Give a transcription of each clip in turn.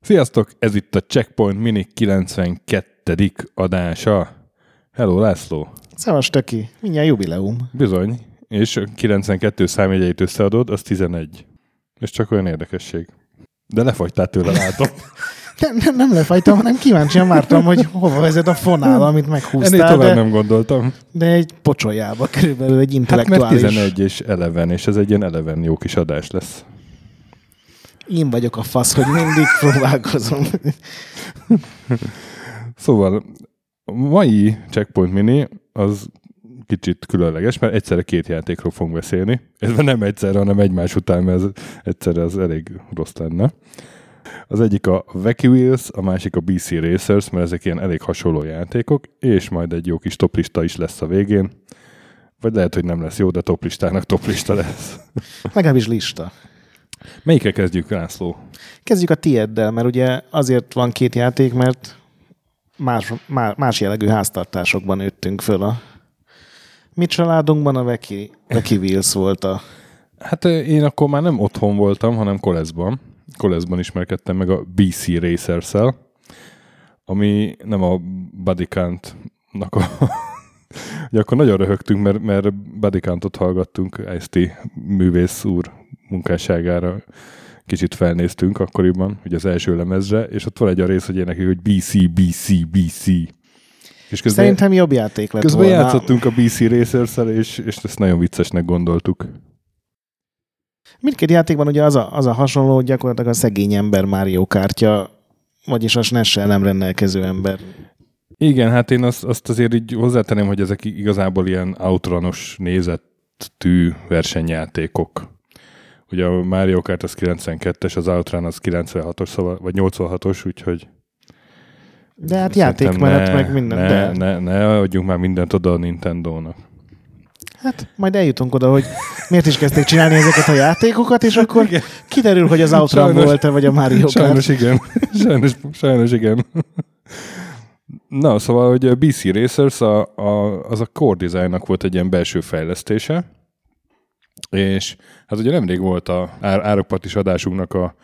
Sziasztok, ez itt a Checkpoint Mini 92. adása. Hello László. Szevas Töki, mindjárt jubileum. Bizony, és 92 számjegyeit összeadod, az 11. És csak olyan érdekesség. De lefagytál tőle, látom. Nem, nem, nem lefajtam, hanem kíváncsian vártam, hogy hova vezet a fonál, amit meghúztál. Ennél tovább de, nem gondoltam. de egy pocsolyába körülbelül egy Hát intellektuális. mert 11 és 11, és ez egy ilyen 11 jó kis adás lesz. Én vagyok a fasz, hogy mindig próbálkozom. Szóval a mai Checkpoint Mini az kicsit különleges, mert egyszerre két játékról fogunk beszélni. Ez nem egyszerre, hanem egymás után, mert ez egyszerre az elég rossz lenne. Az egyik a Wacky Wheels, a másik a BC Racers, mert ezek ilyen elég hasonló játékok, és majd egy jó kis toplista is lesz a végén. Vagy lehet, hogy nem lesz jó, de toplistának toplista lesz. Legalábbis lista. Melyikkel kezdjük, László? Kezdjük a tieddel, mert ugye azért van két játék, mert más, más, más jellegű háztartásokban nőttünk föl a mi családunkban a Veki, Veki Wheels volt a... Hát én akkor már nem otthon voltam, hanem Koleszban. Koleszban ismerkedtem meg a BC Racers-szel, ami nem a Bodycount-nak a... Ugye akkor nagyon röhögtünk, mert, mert Bodycountot hallgattunk, IST művész úr munkásságára kicsit felnéztünk akkoriban, ugye az első lemezre, és ott van egy a rész, hogy éneklik, hogy BC, BC, BC. És közben, Szerintem jobb játék lett közben volna. játszottunk a BC racers és, és ezt nagyon viccesnek gondoltuk. Mindkét játékban ugye az a, az a hasonló, hogy gyakorlatilag a szegény ember Mario kártya, vagyis a snes nem rendelkező ember. Igen, hát én azt, azt azért így hozzátenném, hogy ezek igazából ilyen outronos nézettű versenyjátékok. Ugye a Mario Kart az 92-es, az Outrun az 96-os, szóval, vagy 86-os, úgyhogy... De hát szerintem játékmenet, ne, meg minden. Ne, de, ne, ne adjunk már mindent oda a Nintendo-nak. Hát majd eljutunk oda, hogy miért is kezdték csinálni ezeket a játékokat, és akkor kiderül, hogy az Outrun Sajnos- volt-e, vagy a Mario Kart. Sajnos igen. Sajnos, sajnos igen. Na, szóval, hogy a BC Racers a, a, az a core designnak volt egy ilyen belső fejlesztése, és hát ugye nemrég volt a ár, árokpatis adásunknak a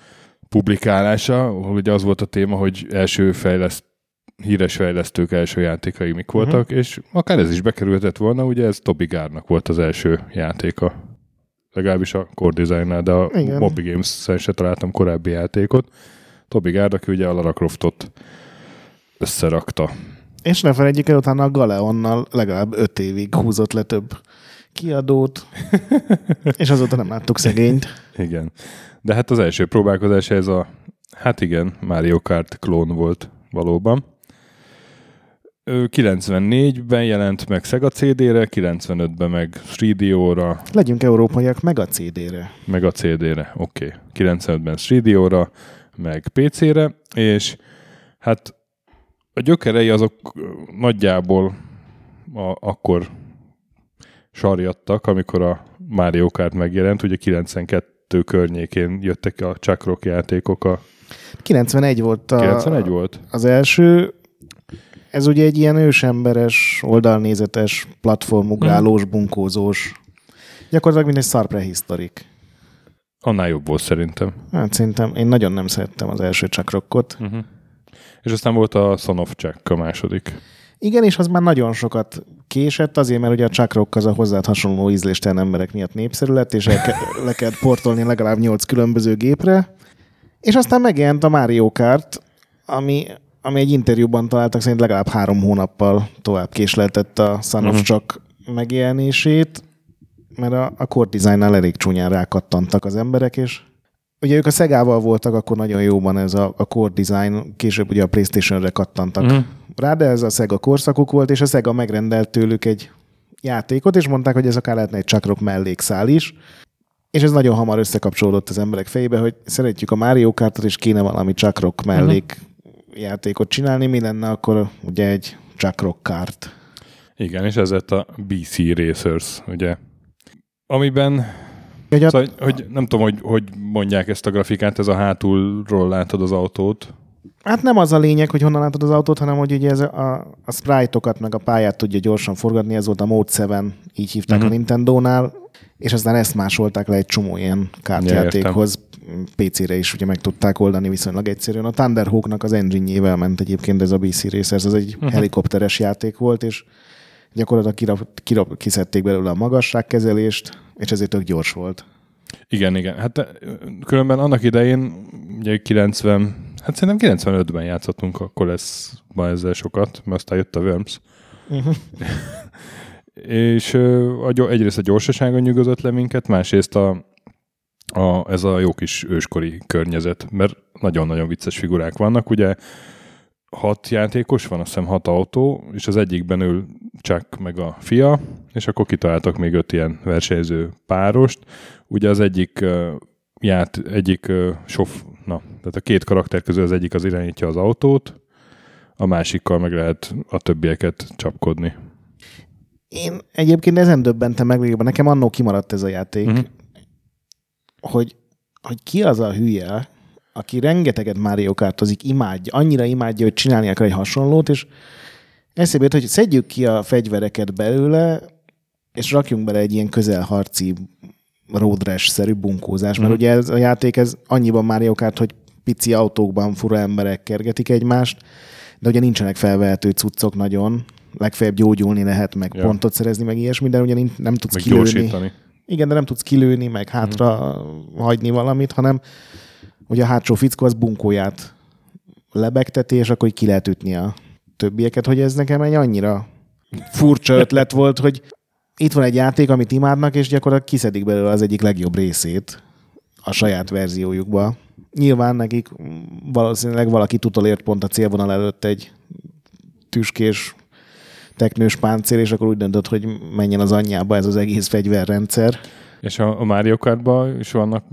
publikálása, ahol ugye az volt a téma, hogy első fejleszt, híres fejlesztők első játékai mik voltak, uh-huh. és akár ez is bekerülhetett volna, ugye ez Toby Gárnak volt az első játéka. Legalábbis a core designnál, de a Igen. Moby Games-en se találtam korábbi játékot. Toby Gárd, aki ugye a Lara Croftot összerakta. És ne felejtjük el, utána a Galeonnal legalább öt évig húzott le több kiadót, és azóta nem láttuk szegényt. Igen. De hát az első próbálkozás ez a, hát igen, Mario Kart klón volt valóban. Ő 94-ben jelent meg Sega CD-re, 95-ben meg 3DO-ra, Legyünk európaiak meg a CD-re. meg a CD-re, oké. Okay. 95-ben 3DO-ra, meg PC-re, és hát a gyökerei azok nagyjából a, akkor sarjadtak, amikor a Mario Kart megjelent, ugye 92 környékén jöttek a Chuck Rock játékok, a 91 volt a, 91 volt? az első. Ez ugye egy ilyen ősemberes, oldalnézetes, platformugrálós, bunkózós. Gyakorlatilag mint egy szar prehisztorik. Annál jobb volt szerintem. Hát szerintem én nagyon nem szerettem az első csakrokkot. Uh-huh. És aztán volt a Son of Chuck a második. Igen, és az már nagyon sokat késett, azért, mert ugye a csakrok az a hozzád hasonló ízléstelen emberek miatt népszerű lett, és el ke- le kellett portolni legalább nyolc különböző gépre. És aztán megjelent a Mario Kart, ami, ami egy interjúban találtak, szerint legalább három hónappal tovább késleltett a Son of Mhm. Chuck megjelenését, mert a, a core designnál elég csúnyán rákattantak az emberek, és ugye ők a Szegával voltak akkor nagyon jóban ez a, a core design, később ugye a Playstation-re kattantak Mhm. rá, de ez a Sega korszakuk volt, és a Sega megrendelt tőlük egy játékot, és mondták, hogy ez akár lehetne egy csakrok mellékszál is. És ez nagyon hamar összekapcsolódott az emberek fejébe, hogy szeretjük a Mario Kartot, és kéne valami csakrok mellék játékot csinálni, mi lenne akkor ugye egy csakrok kart. Igen, és ez lett a BC Racers, ugye. Amiben, a, szóval, hogy nem tudom, hogy, hogy mondják ezt a grafikát, ez a hátulról látod az autót. Hát nem az a lényeg, hogy honnan látod az autót, hanem hogy ugye ez a, a sprite-okat meg a pályát tudja gyorsan forgatni, ez volt a Mode 7, így hívták uh-huh. a Nintendo-nál, és aztán ezt másolták le egy csomó ilyen kártjátékhoz. PC-re is ugye meg tudták oldani viszonylag egyszerűen. A Thunderhawk-nak az engine ment egyébként ez a BC Racers, ez egy uh-huh. helikopteres játék volt, és gyakorlatilag kirap, kirap, kiszedték belőle a magasságkezelést, és ezért tök gyors volt. Igen, igen. Hát különben annak idején, ugye 90, hát szerintem 95-ben játszottunk akkor lesz ma ezzel sokat, mert aztán jött a Worms. Uh-huh. és a, egyrészt a gyorsasága nyugodott le minket, másrészt a, a, ez a jó kis őskori környezet, mert nagyon-nagyon vicces figurák vannak. Ugye hat játékos van, azt hiszem hat autó, és az egyikben ül Chuck meg a fia, és akkor kitaláltak még öt ilyen versenyző párost. Ugye az egyik ját, egyik sof, na, tehát a két karakter közül az egyik az irányítja az autót, a másikkal meg lehet a többieket csapkodni. Én egyébként ezen döbbentem meg, nekem annó kimaradt ez a játék, uh-huh. Hogy, hogy ki az a hülye, aki rengeteget Mario Kartozik, imádja, annyira imádja, hogy csinálni akar egy hasonlót, és eszébe jut, hogy szedjük ki a fegyvereket belőle, és rakjunk bele egy ilyen közelharci road rash-szerű bunkózás, mert mm. ugye ez a játék ez annyiban Mario Kart, hogy pici autókban fura emberek kergetik egymást, de ugye nincsenek felvehető cuccok nagyon, legfeljebb gyógyulni lehet, meg ja. pontot szerezni, meg ilyesmi, de ugye nem tudsz meg kilőni. Gyorsítani. Igen, de nem tudsz kilőni, meg hátra mm. hagyni valamit, hanem ugye a hátsó fickó az bunkóját lebegteti, és akkor ki lehet ütni a többieket, hogy ez nekem egy annyira furcsa ötlet volt, hogy itt van egy játék, amit imádnak, és gyakorlatilag kiszedik belőle az egyik legjobb részét a saját verziójukba. Nyilván nekik valószínűleg valaki tutolért pont a célvonal előtt egy tüskés teknős páncél, és akkor úgy döntött, hogy menjen az anyjába ez az egész fegyverrendszer. És a, a Mario Kartban is vannak,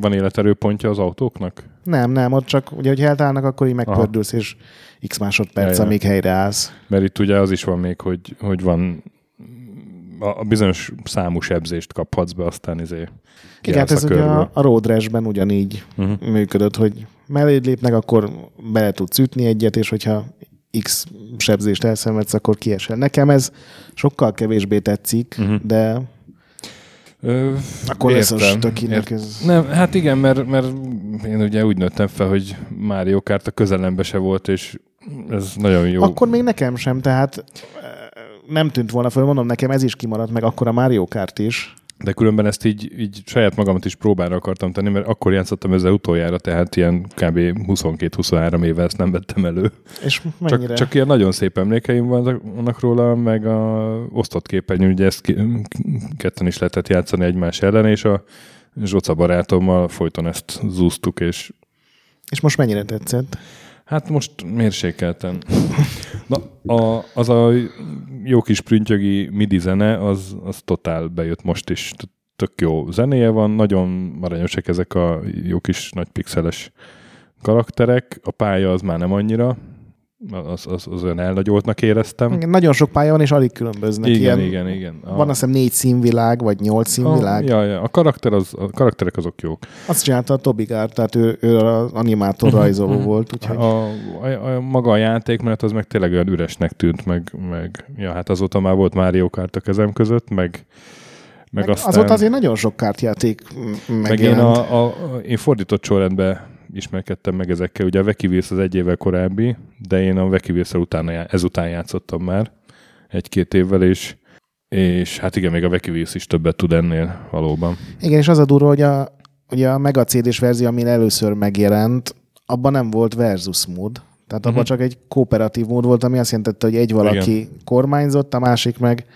van életerőpontja az autóknak? Nem, nem, ott csak ugye, hogy eltállnak, akkor így megpördülsz, Aha. és x másodperc, amíg helyreállsz. Mert itt ugye az is van még, hogy, hogy van a bizonyos számú sebzést kaphatsz be, aztán izé Igen, hát ez ugye a, a Road Rash-ben ugyanígy uh-huh. működött, hogy melléd lépnek, akkor bele tudsz ütni egyet, és hogyha X sebzést elszenvedsz, akkor kiesel. Nekem ez sokkal kevésbé tetszik, uh-huh. de Ö, akkor lesz a stökinek ez... Nem, hát igen, mert, mert én ugye úgy nőttem fel, hogy Mario Kart a közelembe se volt, és ez nagyon jó. Akkor még nekem sem, tehát nem tűnt volna föl, mondom, nekem ez is kimaradt, meg akkor a Mario Kart is. De különben ezt így, így saját magamat is próbára akartam tenni, mert akkor játszottam ezzel utoljára, tehát ilyen kb. 22-23 éve ezt nem vettem elő. És mennyire? Csak, csak ilyen nagyon szép emlékeim vannak róla, meg a osztott képernyő, ugye ezt ketten is lehetett játszani egymás ellen, és a Zsoca barátommal folyton ezt zúztuk, és... És most mennyire tetszett? Hát most mérsékelten. Na, a, az a jó kis prüntjögi midi zene, az, az totál bejött most is. Tök jó zenéje van, nagyon aranyosak ezek a jó kis nagy pixeles karakterek. A pálya az már nem annyira, az, az, az olyan elnagyoltnak éreztem. Igen, nagyon sok pálya van, és alig különböznek. Igen, Ilyen, igen, igen. A... Van azt hiszem négy színvilág, vagy nyolc színvilág. A, ja, ja. A, karakter az, a karakterek azok jók. Azt csinálta a Toby Gár, tehát ő, ő az animátor mhm, rajzoló mhm. volt. Úgyhogy... A, a, a, maga a játék, mert az meg tényleg olyan üresnek tűnt, meg, meg ja, hát azóta már volt Mario Kart a kezem között, meg meg, meg aztán... Azóta azért nagyon sok kártjáték megjelent. Meg én, a, a, én fordított sorrendben ismerkedtem meg ezekkel. Ugye a Vekivész az egy évvel korábbi, de én a Vekivészsel utána, ezután játszottam már egy-két évvel, és, és hát igen, még a Vekivész is többet tud ennél valóban. Igen, és az a durva, hogy a, ugye a Mega CD-s verzió, amin először megjelent, abban nem volt versus mód. Tehát abban uh-huh. csak egy kooperatív mód volt, ami azt jelentette, hogy egy valaki igen. kormányzott, a másik meg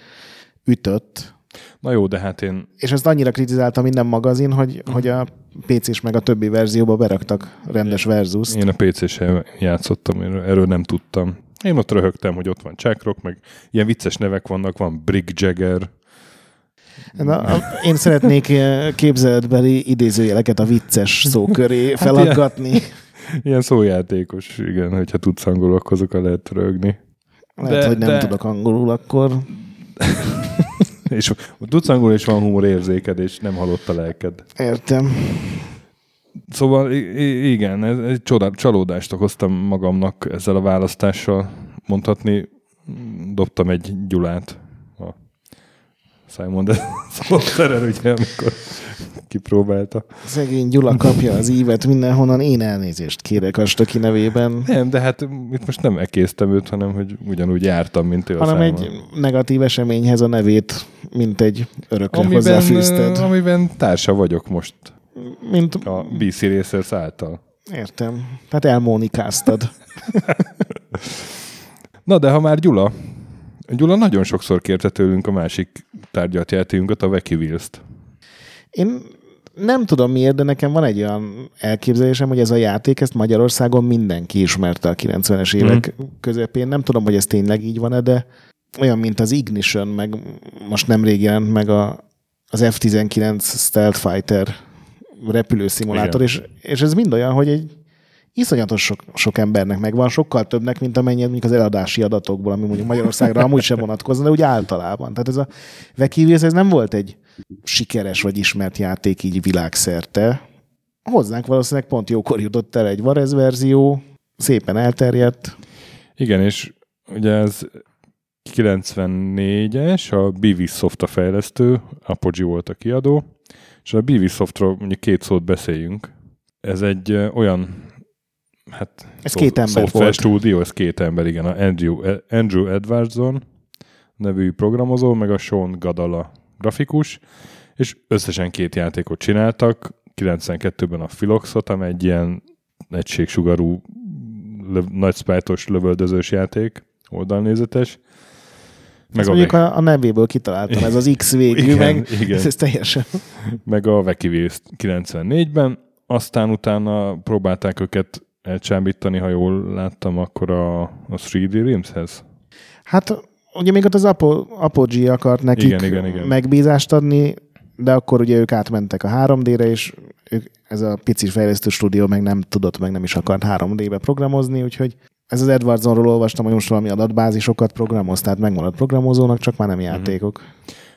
ütött. Na jó, de hát én... És ezt annyira kritizálta minden magazin, hogy, uh-huh. hogy a PC-s meg a többi verzióba beraktak rendes versus Én a PC-sen játszottam, erről nem tudtam. Én ott röhögtem, hogy ott van Chuck meg ilyen vicces nevek vannak, van Brick Jagger. Na, én szeretnék eh, képzeletbeli idézőjeleket a vicces szó köré hát felaggatni. Ilyen, ilyen szójátékos, igen, hogyha tudsz angolul, akkor azokkal lehet rögni. Lehet, de, hogy nem de... tudok angolul, akkor... és tudsz angolul, és van humor érzéked, és nem halott a lelked. Értem. Szóval igen, ez, egy csodál, csalódást okoztam magamnak ezzel a választással. Mondhatni, dobtam egy Gyulát Simon de szóval ugye, amikor kipróbálta. Szegény Gyula kapja az ívet mindenhonnan, én elnézést kérek a Stöki nevében. Nem, de hát itt most nem ekésztem őt, hanem hogy ugyanúgy jártam, mint ő Hanem a egy negatív eseményhez a nevét, mint egy örökre amiben, hozzáfűzted. amiben társa vagyok most Mint, a BC Racers által. értem. Tehát elmónikáztad. Na de ha már Gyula, Gyula nagyon sokszor kérte tőlünk a másik tárgyalt játékunkat, a Wacky Wheels-t. Én nem tudom miért, de nekem van egy olyan elképzelésem, hogy ez a játék, ezt Magyarországon mindenki ismerte a 90-es évek mm. közepén. Nem tudom, hogy ez tényleg így van-e, de olyan, mint az Ignition, meg most nemrég jelent meg a, az F-19 Stealth Fighter repülőszimulátor, és, és ez mind olyan, hogy egy iszonyatos sok, sok embernek megvan, sokkal többnek, mint amennyi mondjuk az eladási adatokból, ami mondjuk Magyarországra amúgy sem vonatkozna, de úgy általában. Tehát ez a Vekivész, ez nem volt egy sikeres vagy ismert játék így világszerte. Hozzánk valószínűleg pont jókor jutott el egy Varez verzió, szépen elterjedt. Igen, és ugye ez 94-es, a BV Soft a fejlesztő, Apogee volt a kiadó, és a BV Softról mondjuk két szót beszéljünk. Ez egy olyan hát Ez két ember volt. stúdió, ez két ember, igen, a Andrew, Andrew Edwardson nevű programozó, meg a Sean Gadala grafikus, és összesen két játékot csináltak, 92-ben a Philoxot, amely egy ilyen egységsugarú, löv, nagy spájtos lövöldözős játék, oldalnézetes, meg Ezt a, mondjuk a, a nevéből kitaláltam, ez az X végű, Igen, meg igen. ez teljesen. meg a Wheels 94-ben, aztán utána próbálták őket elcsábítani, ha jól láttam, akkor a, a 3D Realms-hez. Hát ugye még ott az Apo, Apogee akart nekik Igen, igen, igen. megbízást adni, de akkor ugye ők átmentek a 3D-re, és ők, ez a pici fejlesztő stúdió meg nem tudott, meg nem is akart 3D-be programozni, úgyhogy ez az Edwardsonról olvastam, hogy most valami adatbázisokat programoz, tehát megmaradt programozónak, csak már nem játékok.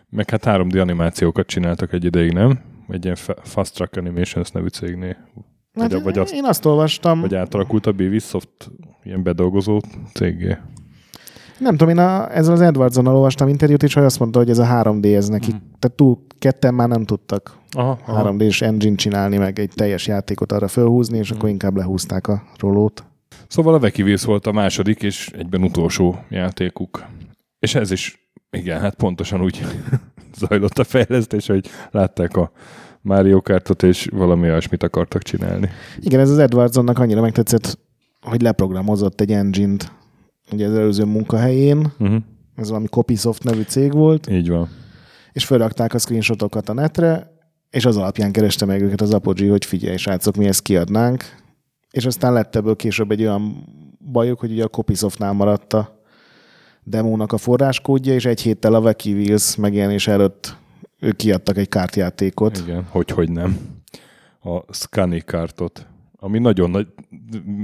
Meg hát 3D animációkat csináltak egy ideig, nem? Egy ilyen Fa- Fast Track Animations nevű cégnél. Vagy, Hát, vagy, azt, én azt olvastam, vagy átalakult a Bivisoft ilyen bedolgozó cégé. nem tudom, én a, ezzel az Edwardsonnal olvastam interjút is, hogy azt mondta, hogy ez a 3D ez neki, tehát túl ketten már nem tudtak Aha, aha. 3D-s engine csinálni, meg egy teljes játékot arra fölhúzni, és akkor inkább lehúzták a rolót. Szóval a Wheels volt a második és egyben utolsó játékuk. És ez is, igen, hát pontosan úgy zajlott a fejlesztés, hogy látták a Mario Kartot, és valami olyasmit akartak csinálni. Igen, ez az Edwardsonnak annyira megtetszett, hogy leprogramozott egy engine-t ugye az előző munkahelyén, Uh-huh. ez valami Copysoft nevű cég volt, Így van. és felrakták a screenshotokat a netre, és az alapján kereste meg őket az Apogee, hogy figyelj, srácok, mi ezt kiadnánk, és aztán lett ebből később egy olyan bajuk, hogy ugye a Copysoftnál maradt a demónak a forráskódja, és egy héttel a Wacky Wheels megjelenés előtt ők kiadtak egy kártjátékot. Igen, hogy, hogy nem. A Scunny kartot, ami nagyon nagy...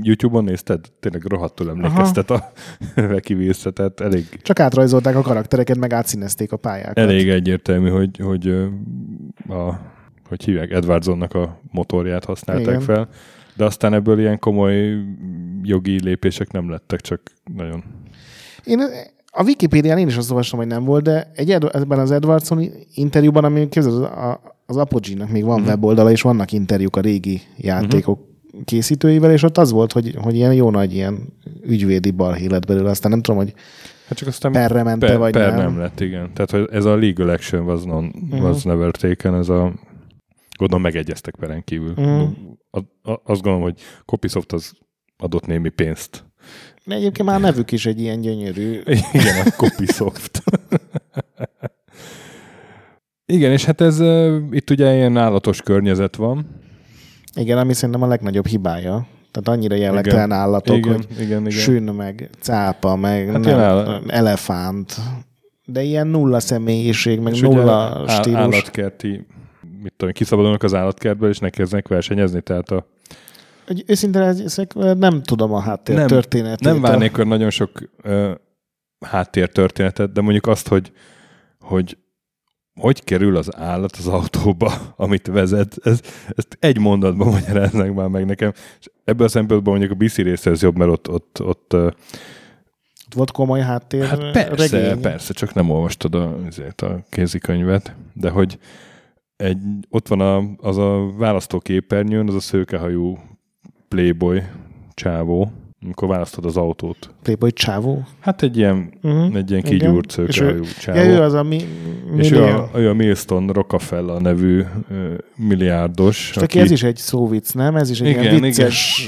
YouTube-on nézted? Tényleg rohadtul emlékeztet a Wacky Wheels-re, tehát elég, Csak átrajzolták a karaktereket, meg átszínezték a pályákat. elég egyértelmű, hogy, hogy a, hogy hívják, Edwardsonnak a motorját használták Igen. fel, de aztán ebből ilyen komoly jogi lépések nem lettek, csak nagyon Én a Wikipédián én is azt olvastam, hogy nem volt, de egy Ed- ebben az Edwardson interjúban, ami képzeld, az, az Apogee-nak még van weboldala, és vannak interjúk a régi játékok készítőivel, és ott az volt, hogy, hogy ilyen jó nagy ilyen ügyvédi balhé lett belőle. Aztán nem tudom, hogy Hát csak aztán perre mente, per, vagy per nem. nem. lett, igen. Tehát hogy ez a legal action was, non, uh-huh. was never taken, ez a gondolom megegyeztek peren kívül. Mhm. Uh-huh. A, a, azt gondolom, hogy Copysoft az adott némi pénzt. Egyébként már nevük is egy ilyen gyönyörű. Igen, a Copysoft. igen, és hát ez itt ugye ilyen állatos környezet van. Igen, ami szerintem a legnagyobb hibája. Tehát annyira jellegtelen állatok, igen, hogy igen, igen. sűn, meg cápa, meg Hát nem, áll- elefánt. De ilyen nulla személyiség, meg És ugye nulla á- stílus. állatkerti, mit tudom, kiszabadulnak az állatkertből, és ne kezdenek versenyezni, tehát a, Hogy őszintén ezek, nem tudom a háttér Nem, történetét. Nem várnék olyan nagyon sok ö, háttértörténetet, de mondjuk azt, hogy, hogy hogy kerül az állat az autóba, amit vezet, ez, ezt egy mondatban magyaráznak már meg nekem. És ebből a szempontból mondjuk a BC Racer jobb, mert ott, ott, ott ott volt komoly háttér Hát persze, regény. persze, csak nem olvastad a, azért a kézikönyvet, de hogy egy, ott van a, az a választóképernyőn, az a szőkehajú Playboy csávó, amikor választod az autót. Playboy csávó. Hát egy ilyen, Uh-huh. egy ilyen Igen. kigyúrt csávó. Ja, ő az a mi, és ő a, ő a Milston Rockefeller nevű ö, milliárdos. És aki ez is egy szóvic, nem? Ez is egy Igen, ilyen vicces...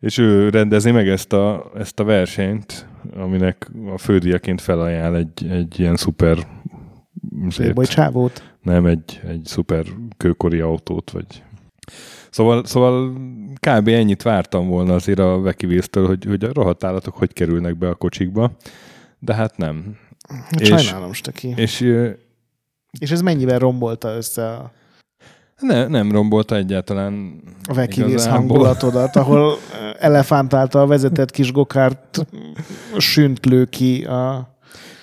És ő rendezi meg ezt a, ezt a versenyt, aminek a fődíjaként felajánl egy, egy ilyen szuper Playboy csávót. nem egy, egy szuper kőkori autót, vagy... Szóval, szóval kb. ennyit vártam volna azért a Veki Wills-től, hogy, hogy a rohadt állatok hogy kerülnek be a kocsikba, de hát nem. Hát És- Sajnálom, Staki. És ö, És ez mennyivel rombolta össze a ne, nem rombolta egyáltalán a Vekivész hangulatodat, ahol elefánt által vezetett kis gokárt sünt lő ki a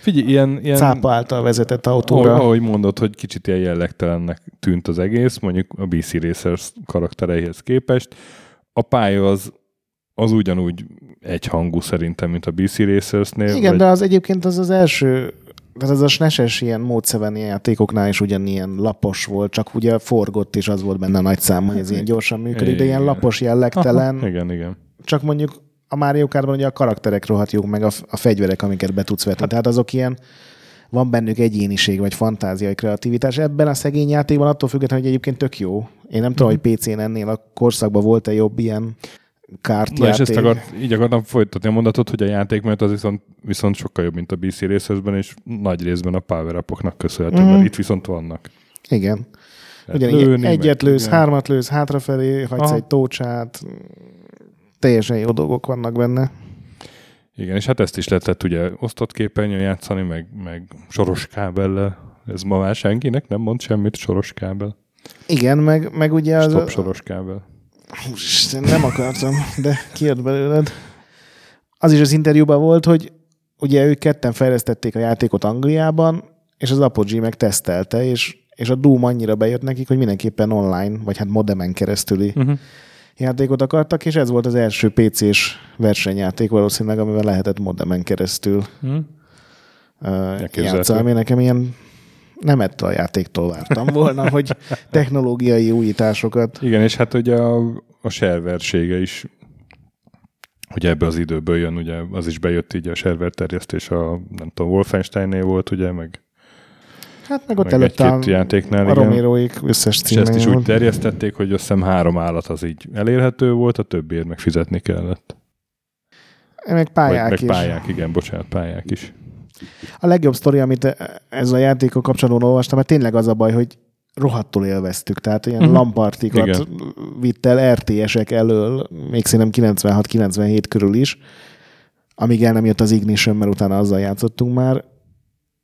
Figyelj, ilyen, ilyen cápa által vezetett autóra. ahogy mondod, hogy kicsit ilyen jellegtelennek tűnt az egész, mondjuk a BC Racers karaktereihez képest. A pálya az, az ugyanúgy egyhangú szerintem, mint a BC Racersnél. Igen, vagy- de az egyébként az az első, tehát az a SNES-es ilyen módszeren játékoknál is ugyanilyen lapos volt, csak ugye forgott, és az volt benne a nagy szám, hogy ez ilyen gyorsan működik, de ilyen Igen. lapos jellegtelen. Aha, igen, igen. csak mondjuk a Mario Kartban ugye a karakterek rohadt jók, meg a, a fegyverek, amiket be tudsz vetni. Hát, Tehát azok ilyen, van bennük egyéniség, vagy fantázia, vagy kreativitás. Ebben a szegény játékban attól függetlenül, hogy egyébként tök jó. Én nem tudom, hogy PC-n ennél a korszakban volt-e jobb ilyen kártjáték. Na és ezt akart, így akartam folytatni a mondatot, hogy a játék mert az viszont, viszont sokkal jobb, mint a BC Racersben, és nagy részben a power köszönhető, Mhm. mert itt viszont vannak. Igen. Ugyanígy egyet lősz, igen. hármat lősz, hátrafelé, hagysz Aha. egy tócsát. Teljesen jó dolgok vannak benne. Igen, és hát ezt is lehetett ugye osztott képernyőn játszani, meg, meg soros kábellel. Ez ma már senkinek nem mond semmit, soros kábel. Igen, meg, meg ugye az... Stop soros kábel. Úristen, nem akartam, de kijött belőled. Az is az interjúban volt, hogy ugye ők ketten fejlesztették a játékot Angliában, és az Apogee meg tesztelte, és, és a Doom annyira bejött nekik, hogy mindenképpen online, vagy hát modemen keresztüli Uh-huh. Játékot akartak, és ez volt az első PC-s versenyjáték valószínűleg, amivel lehetett modemen keresztül Uh-huh. uh, játszani, ami nekem ilyen nem ettől a játéktól vártam volna, hogy technológiai újításokat. Igen, és hát ugye a, a serversége is ugye ebbe az időből jön, ugye az is bejött így a server terjesztés, a nem tudom, Wolfensteinnél volt, ugye, meg, Hát meg ott meg előtte a, játéknál, a igen. Roméroik összes És ezt is úgy terjesztették, hogy azt hiszem három állat az így elérhető volt, a többiért meg fizetni kellett. Meg pályák Vagy, is. meg pályák, igen, bocsánat, pályák is. A legjobb sztori, amit ez a játékkal kapcsolatban olvastam, mert tényleg az a baj, hogy rohadtul élveztük. Tehát ilyen uh-huh. lampartikat Igen. vitt el RTS-ek elől, még szerintem 96-97 körül is, amíg el nem jött az Ignition, mert utána azzal játszottunk már,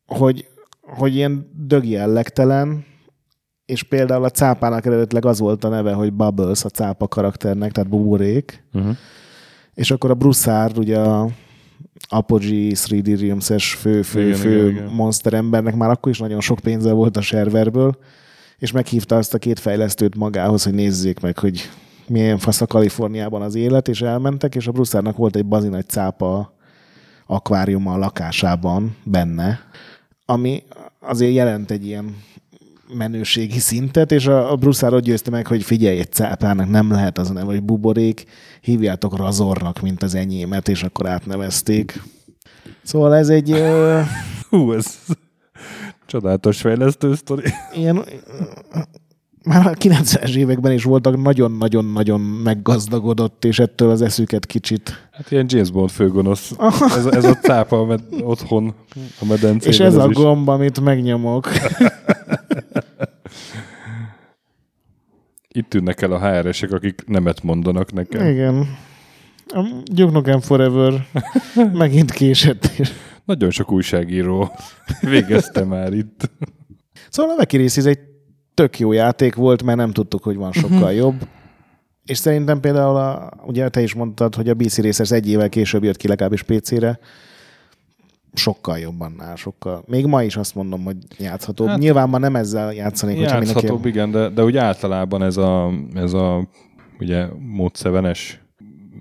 hogy, hogy ilyen dögjellegtelen, és például a cápának eredetileg az volt a neve, hogy Bubbles a cápa karakternek, tehát buborék, Uh-huh. és akkor a Broussard, ugye a Apogee 3D Realms-es fő, fő, Igen, fő igen, igen. monster embernek már akkor is nagyon sok pénze volt a serverből, és meghívta azt a két fejlesztőt magához, hogy nézzék meg, hogy milyen fasz a Kaliforniában az élet, és elmentek, és a Broussardnak volt egy bazi nagy cápa akváriuma a lakásában benne, ami azért jelent egy ilyen menőségi szintet, és a, ott győzte meg, hogy figyelj, egy cápának nem lehet az neve, hogy buborék, hívjátok razornak, mint az enyémet, és akkor átnevezték. Szóval ez egy Hú, ez csodálatos fejlesztő sztori. ilyen, már a 90-es években is voltak nagyon-nagyon-nagyon meggazdagodott, és ettől az eszüket kicsit. Hát ilyen James Bond főgonosz. Ez, ez a cápa a med, otthon a medencében. És ez a is. gomb, amit megnyomok. Itt tűnnek el a HR-esek, akik nemet mondanak nekem. Igen. A Duke Nukem Forever megint késett. És Nagyon sok újságíró végezte már itt. Szóval a Veki rész ez egy tök jó játék volt, mert nem tudtuk, hogy van sokkal jobb. És szerintem például, a, ugye te is mondtad, hogy a BC Racers egy évvel később jött ki legalábbis PC-re. sokkal jobban áll, sokkal. Még ma is azt mondom, hogy játszható. Hát, Nyilván ma nem ezzel játszanék, hogyha mindenki... Játszhatóbb, igen, de, de úgy általában ez a, ez a ugye módszerenes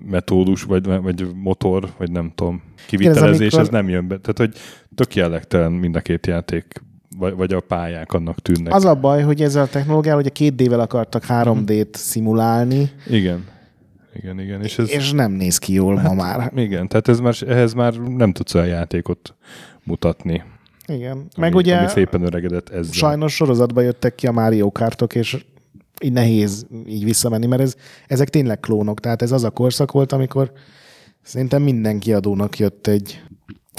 metódus, vagy, vagy motor, vagy nem tudom, kivitelezés, amikor- ez nem jön be. Tehát, hogy tök jellegtelen mind a két játék, vagy, vagy a pályák annak tűnnek. Az a baj, hogy ezzel a technológiával, hogy a két D-vel akartak 3D-t szimulálni, Igen. Igen, igen. És ez, és nem néz ki jól ma már. igen, tehát ez már, ehhez már nem tudsz olyan játékot mutatni. Igen. Ami, Meg ugye ami szépen öregedett ezzel. sajnos sorozatba jöttek ki a Mario Kartok, és így nehéz így visszamenni, mert ez, ezek tényleg klónok. Tehát ez az a korszak volt, amikor szerintem minden kiadónak jött egy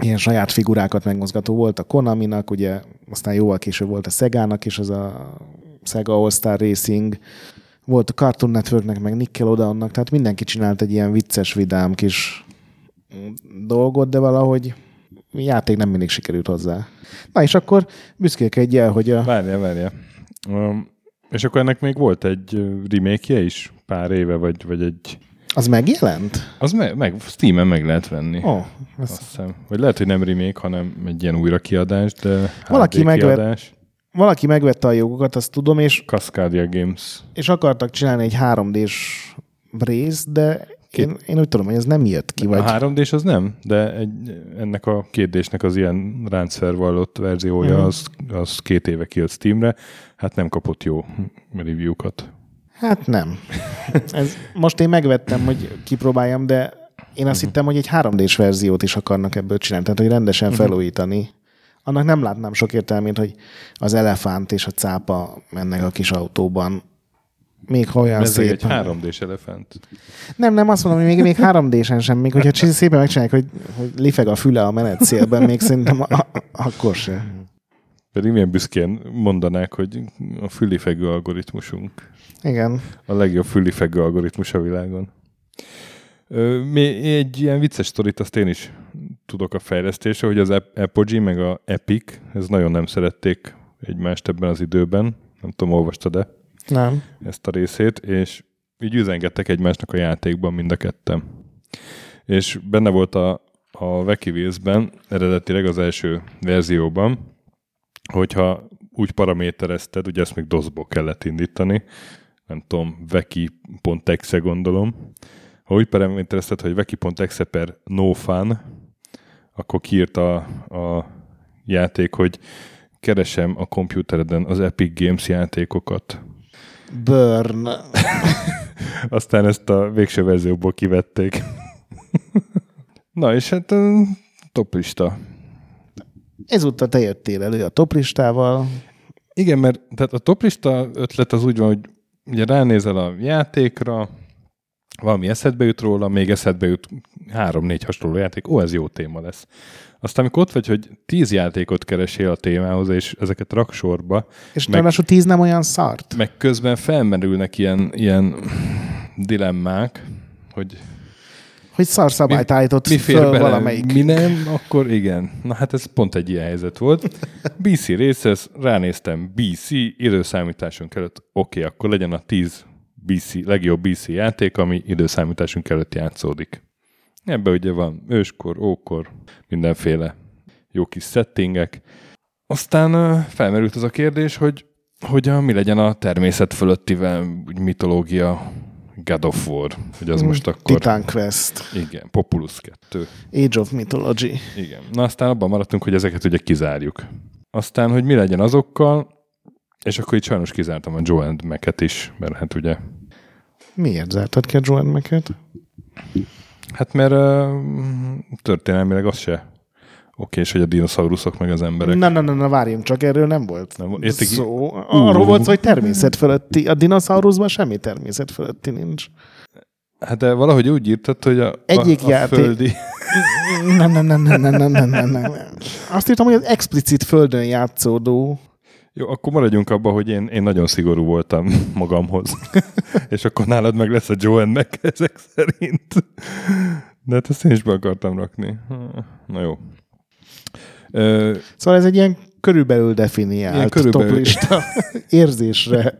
ilyen saját figurákat megmozgató volt a Konaminak, ugye aztán jóval később volt a Segának is, az a Sega All-Star Racing, volt a Cartoon Networknek, meg Nickelodeonnak, tehát mindenki csinált egy ilyen vicces, vidám kis dolgot, de valahogy játék nem mindig sikerült hozzá. Na és akkor büszkélkedj el, hogy a... Várja, várja. Um, és akkor ennek még volt egy remake is pár éve, vagy, vagy egy... Az megjelent? Az meg, meg Steam-en meg lehet venni. Ó, oh, Azt hiszem. Vagy lehet, hogy nem remake, hanem egy ilyen újra kiadás, de Valaki kiadás. valaki megvette a jogokat, azt tudom, és, Cascadia Games. és akartak csinálni egy 3D-s részt, de én, én úgy tudom, hogy ez nem jött ki, vagy... A 3 d az nem, de egy, ennek a két D-snek az ilyen ráncfelvallott verziója, Mhm. az, az két éve kijött Steamre, hát nem kapott jó review-kat. Hát nem. Ez, most én megvettem, hogy kipróbáljam, de én azt hittem, hogy egy 3D-s verziót is akarnak ebből csinálni, tehát hogy rendesen felújítani. Annak nem látnám sok értelmét, hogy az elefánt és a cápa mennek a kis autóban. Még ha olyan Ez szép. egy 3 d elefánt. Nem, nem, azt mondom, hogy még, még 3D-sen sem, még hogyha szépen megcsinálják, hogy, hogy lifeg a füle a menetszélben, még szerintem a, a, akkor se. Pedig milyen büszkén mondanák, hogy a fülifegő algoritmusunk. Igen. A legjobb fülifegő algoritmus a világon. Ö, még egy ilyen vicces sztorit azt én is tudok a fejlesztésre, hogy az Ap- Apogee meg a Epic, ez nagyon nem szerették egymást ebben az időben. Nem tudom, olvastad-e Nem. ezt a részét, és így üzengettek egymásnak a játékban mind a ketten. És benne volt a, a Wheels-ben, eredetileg az első verzióban, hogyha úgy paraméterezted, ugye ezt még DOS-ból kellett indítani, nem tudom, veki.exe gondolom, ha úgy paraméterezted, hogy veki.exe per no fun, akkor kiírta a, a játék, hogy keresem a kompjútereden az Epic Games játékokat. Burn. Aztán ezt a végső verzióból kivették. Na és hát ö, top lista. Ezúttal te jöttél elő a toplistával. Igen, mert tehát a toplista ötlet az úgy van, hogy ugye ránézel a játékra, valami eszedbe jut róla, még eszedbe jut három-négy hasonló játék, ó, ez jó téma lesz. Aztán amikor ott vagy, hogy tíz játékot keresél a témához, és ezeket rak sorba, És Meg- ráadásul tíz nem olyan szart. meg közben felmerülnek ilyen, ilyen dilemmák, hogy Hogy szarszabályt állított mi föl valamelyik. mi nem, akkor igen. Na hát ez pont egy ilyen helyzet volt. BC Racers, ránéztem BC, időszámításunk előtt, oké, okay, akkor legyen a 10 BC, legjobb BC játék, ami időszámításunk előtt játszódik. Ebben ugye van őskor, ókor, mindenféle jó kis settingek. Aztán felmerült az a kérdés, hogy, hogy a, mi legyen a természet fölöttivel, úgy mitológia, God of War, hogy az most akkor... Titan Quest, Igen, Populus 2. Age of Mythology. Igen. Na aztán abban maradtunk, hogy ezeket ugye kizárjuk. Aztán, hogy mi legyen azokkal, és akkor itt sajnos kizártam a Joe and Mac-et is, mert hát ugye, Miért zártad ki a Joan Mac-et? hát mert uh, történelmileg az se oké, és hogy a dinoszauruszok meg az emberek. Na, na, na, na, várjunk csak, erről nem volt Nem volt. Értik- szó. Arról volt szó, hogy természet fölötti. A dinoszauruszban semmi természet fölötti nincs. Hát de valahogy úgy írtad, hogy a, Egyik a, a játék- földi... Nem, nem, nem, nem, nem, nem, nem, nem, nem. Azt írtam, hogy az explicit földön játszódó. Jó, akkor maradjunk abban, hogy én, én nagyon szigorú voltam magamhoz. és akkor nálad meg lesz a Joe and Mac ezek szerint. De hát ezt én is be akartam rakni. Na jó. Ö, Szóval ez egy ilyen körülbelül definiált Ilyen körülbelül. toplista érzésre.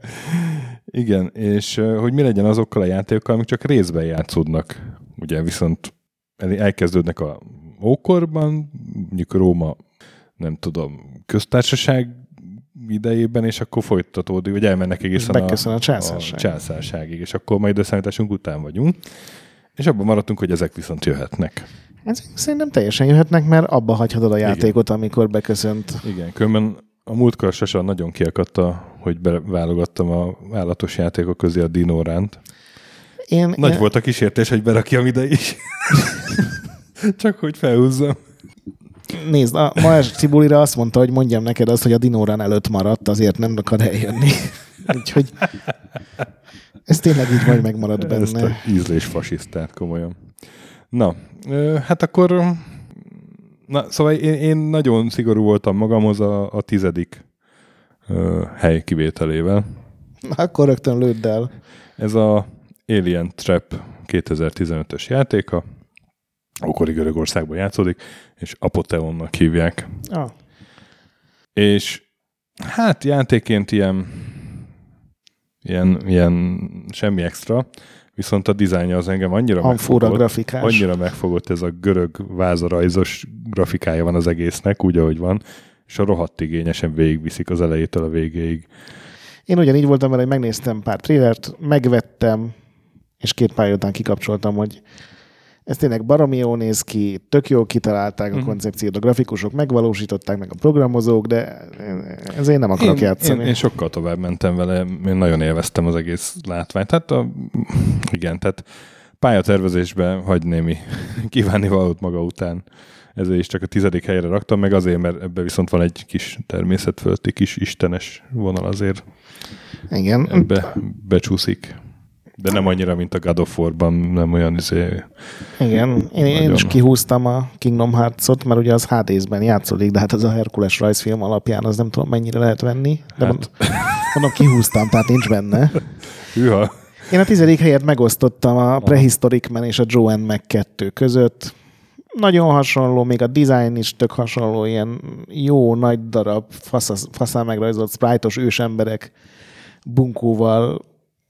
Igen, és hogy mi legyen azokkal a játékokkal, amik csak részben játszódnak. Ugye viszont el- elkezdődnek a ókorban, mondjuk Róma, nem tudom, köztársaság idejében, és akkor folytatódik, vagy elmennek egészen a császárság. a császárságig, és akkor majd időszámításunk után vagyunk. És abban maradtunk, hogy ezek viszont jöhetnek. Ez szerintem teljesen jöhetnek, mert abba hagyhatod a játékot, amikor beköszönt. Igen, különben a múltkor Sasa nagyon kiakadta, hogy beválogattam a állatos játékok közé a dinóránt. Én, Nagy én, volt a kísértés, hogy berakjam ide is. Csak hogy felhúzzam. Nézd, a Maes Cibulira azt mondta, hogy mondjam neked azt, hogy a dinórán előtt maradt, azért nem akar eljönni. Úgyhogy ez tényleg így majd megmarad Ezt a benne. ízlés fasisztát, komolyan. Na, hát akkor... Na, szóval én, én nagyon szigorú voltam magamhoz a, a tizedik ö, hely kivételével. Akkor rögtön lőd el. Ez a Alien Trap 2015-ös játéka. Ókori Görögországban játszódik, és Apoteonnak hívják. Ah, És hát játéként ilyen, ilyen, ilyen semmi extra, viszont a dizájnja az engem annyira amfóra megfogott, grafikás. annyira megfogott, ez a görög vázarajzos grafikája van az egésznek, úgy, ahogy van, és a rohadt igényesen végigviszik az elejétől a végéig. Én ugyanígy voltam vele, hogy megnéztem pár trélert, megvettem, és két pálya után kikapcsoltam, hogy ez tényleg baromi jól néz ki, tök jól kitalálták a Mhm. koncepciót, a grafikusok megvalósították, meg a programozók, de ezért nem akarok én, játszani. Én, én sokkal tovább mentem vele, én nagyon élveztem az egész látványt. Tehát a, igen, tehát pályatervezésben hagy némi kívánni valót maga után. Ezért is csak a tizedik helyre raktam, meg azért, mert ebbe viszont van egy kis természetfölötti kis istenes vonal azért Igen, ebbe becsúszik. De nem annyira, mint a God of War-ban, nem olyan izé... igen. Én, én is kihúztam a Kingdom Hearts-ot, mert ugye az HD-ben játszódik, de hát ez a Herkules rajzfilm alapján az nem tudom mennyire lehet venni. De Hát. mondom, kihúztam, tehát nincs benne. Hűha! Én a tizedik helyet megosztottam a Prehistoric Man és a and Mac 2 között. Nagyon hasonló, még a design is tök hasonló, ilyen jó, nagy darab, fasz, faszán megrajzolt sprite-os ősemberek bunkóval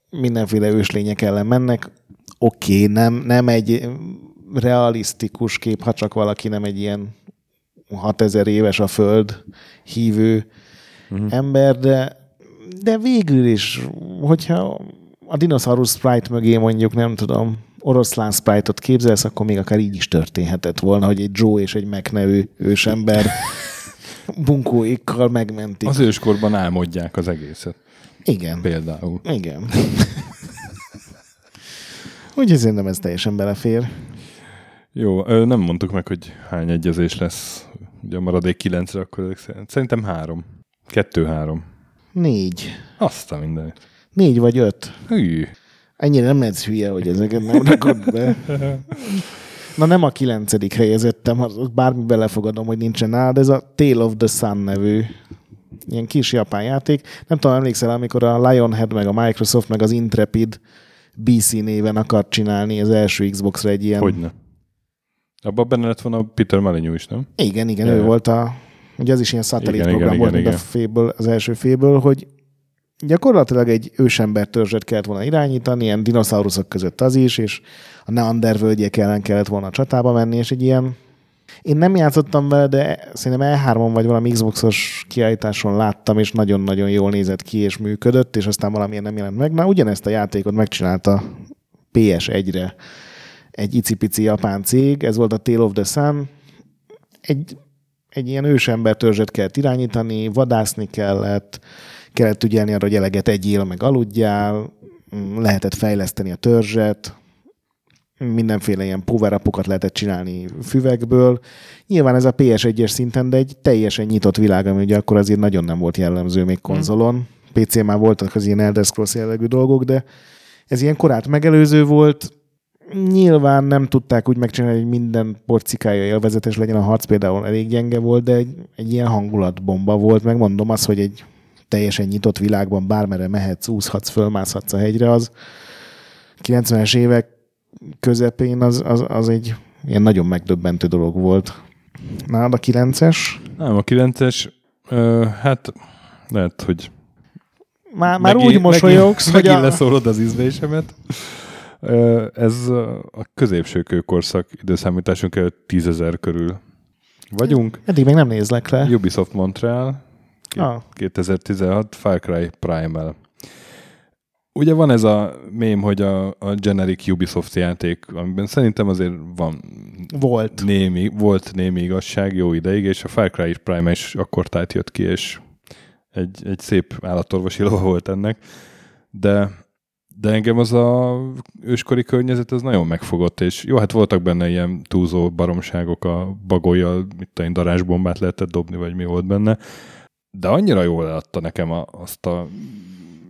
mindenféle őslények ellen mennek. Oké, okay, nem, nem egy realisztikus kép, ha csak valaki nem egy ilyen 6000 éves a föld hívő uh-huh. ember, de, de végül is, hogyha a dinoszaurusz sprite mögé mondjuk, nem tudom, oroszlán sprite-ot képzelsz, akkor még akár így is történhetett volna, hogy egy Joe és egy Mac nevű ősember bunkóikkal megmentik. Az őskorban álmodják az egészet. Igen. Például. Igen. Úgyhogy szerintem ez teljesen belefér. Jó, nem mondtuk meg, hogy hány egyezés lesz. Ugye a maradék kilencre, akkor szerintem három. Kettő-három. Négy. Azt a mindenit. Négy vagy öt. Hű. Ennyire nem lehetsz hülye, hogy ezeket nem rakod be. Na nem a kilencedik helyezettem, bármi belefogadom, hogy nincsen nála, de ez a Tale of the Sun nevű ilyen kis japán játék. Nem tudom, emlékszel, amikor a Lionhead, meg a Microsoft, meg az Intrepid BC néven akart csinálni az első Xbox-ra egy ilyen... Hogyne. Abban benne lett volna a Peter Molyneux is, nem? Igen, igen, Ja. ő volt a... Ugye az is ilyen szatellit Igen, program igen, volt, igen, mint a féből, az első féből, hogy gyakorlatilag egy ősember törzset kellett volna irányítani, ilyen dinoszauruszok között az is, és a Neander völgyek ellen kellett volna a csatába menni, és egy ilyen én nem játszottam vele, de szerintem E3-on vagy valami Xboxos kiállításon láttam, és nagyon-nagyon jól nézett ki, és működött, és aztán valamilyen nem jelent meg. Na, ugyanezt a játékot megcsinálta PS1-re egy icipici japán cég, ez volt a Tale of the Sun. Egy, egy ilyen ősember törzset kellett irányítani, vadászni kellett, kellett ügyelni arra, hogy eleget egyél, meg aludjál, lehetett fejleszteni a törzset, mindenféle ilyen power lehetett csinálni füvekből. Nyilván ez a PS1-es szinten, de egy teljesen nyitott világ, ami ugye akkor azért nagyon nem volt jellemző még konzolon. PC már voltak az ilyen Elder Scrolls jellegű dolgok, de ez ilyen korát megelőző volt. Nyilván nem tudták úgy megcsinálni, hogy minden porcikája élvezetes legyen. A harc például elég gyenge volt, de egy, egy ilyen hangulatbomba volt. Megmondom azt, hogy egy teljesen nyitott világban bármere mehetsz, úszhatsz, fölmászhatsz a hegyre, az 90-es évek közepén az, az, az egy ilyen nagyon megdöbbentő dolog volt. Nálad a 9-es? Nem, a 9-es, ö, hát lehet, hogy Már, már megint- úgy mosolyogsz, megint, hogy megint a... leszólod az ízlésemet. Ez a középső kőkorszak időszámításunk előtt tízezer körül vagyunk. Eddig még nem nézlek le. Ubisoft Montreal, Ah. 2016 Far Cry Primal. Ugye van ez a mém, hogy a, a generic Ubisoft játék, amiben szerintem azért van Volt. némi, volt némi igazság jó ideig, és a Far Cry Primal is akkor tájt jött ki, és egy, egy szép állatorvosi lova volt ennek, de, de engem az a őskori környezet az nagyon megfogott, és jó, hát voltak benne ilyen túlzó baromságok, a bagolyjal, mit tudom, én, darázsbombát lehetett dobni, vagy mi volt benne, de annyira jól adta nekem a, azt a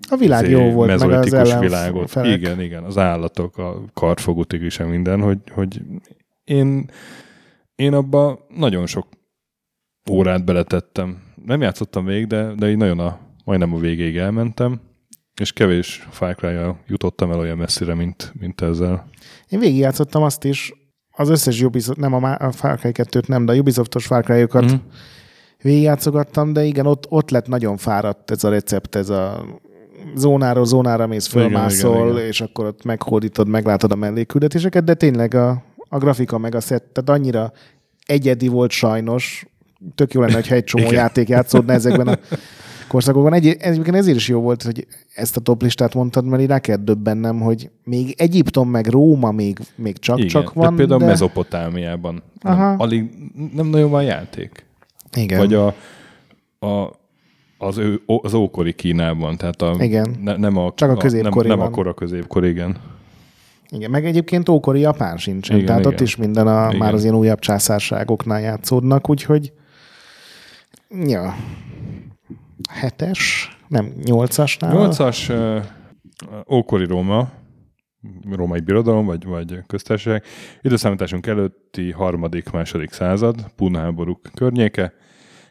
A világ izé, jó volt, meg az világot. ellenfelek. Igen, igen, az állatok, a kartfogú tigris, minden, hogy, hogy én, én abba nagyon sok órát beletettem. Nem játszottam végig, de, de így nagyon a, majdnem a végéig elmentem, és kevés cry jutottam el olyan messzire, mint, mint ezzel. Én végigjátszottam azt is, az összes Ubisoft, nem a, a Far Cry 2-t nem, de a Ubisoftos Far Cry-okat mm. végigjátszogattam, de igen, ott, ott lett nagyon fáradt ez a recept, ez a zónáról zónára mész, fölmászol, igen, igen. és akkor ott meghódítod, meglátod a mellékküldetéseket, de tényleg a, a grafika meg a szett, tehát annyira egyedi volt sajnos, tök jó lenne, hogyha egy csomó játék játszódna ezekben a korszakokban. Egy, egyébként ezért is jó volt, hogy ezt a top listát mondtad, mert így rá kell döbbennem, hogy még Egyiptom meg Róma még, még csak-csak Igen, van. de például de... Mezopotámiában Aha. nem, alig, nem nagyon van játék. Igen. Vagy a, a az, ő, az ókori Kínában, tehát a, Igen. Ne, nem a, Csak a nem, középkori nem a van. kora középkor, igen. Igen, meg egyébként ókori Japán sincsen, Igen, tehát igen. ott is minden a, Igen. már az ilyen újabb császárságoknál játszódnak, úgyhogy ja, hetes, nem, nyolcasnál. Nyolcas uh, ókori Róma, római birodalom, vagy, vagy köztársaság, időszámításunk előtti harmadik, második század, Puna háborúk környéke,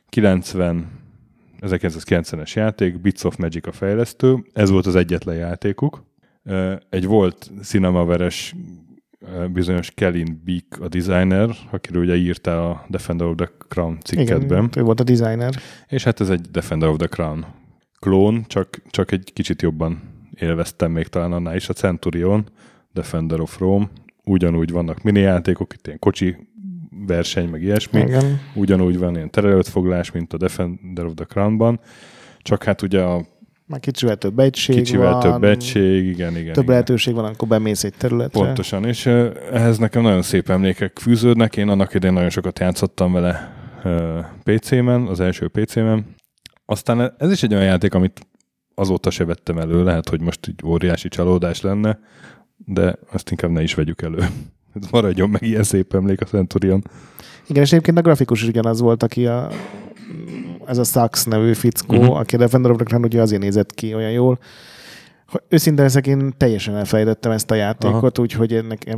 90, 1990-es játék, Bits of Magic a fejlesztő, ez volt az egyetlen játékuk. Egy volt cinemaveres bizonyos Kellin Beak a designer, akiről ugye írtál a Defender of the Crown cikketben. Igen, ő volt a designer. És hát ez egy Defender of the Crown klón, csak, csak egy kicsit jobban élveztem még talán annál is. A Centurion, Defender of Rome, ugyanúgy vannak mini játékok, itt ilyen kocsi verseny, meg ilyesmi. Igen. Ugyanúgy van ilyen terelőtt foglás, mint a Defender of the Crown-ban, csak hát ugye a Már kicsivel több egység kicsivel van, több egység, igen, igen. több igen. lehetőség van, amikor bemész egy területre. Pontosan, és ehhez nekem nagyon szép emlékek fűződnek. Én annak idején nagyon sokat játszottam vele PC-men, az első PC-men. Aztán ez is egy olyan játék, amit azóta se vettem elő, lehet, hogy most egy óriási csalódás lenne, de azt inkább ne is vegyük elő. Maradjon meg ilyen szép emlék a Centurion. Igen, és egyébként a grafikus is ugyanaz volt, aki a, ez a Sax nevű fickó, uh-huh. aki a Defender of the ugye azért nézett ki olyan jól. hogy Őszintén leszek, én teljesen elfelejtettem ezt a játékot, úgyhogy ennek,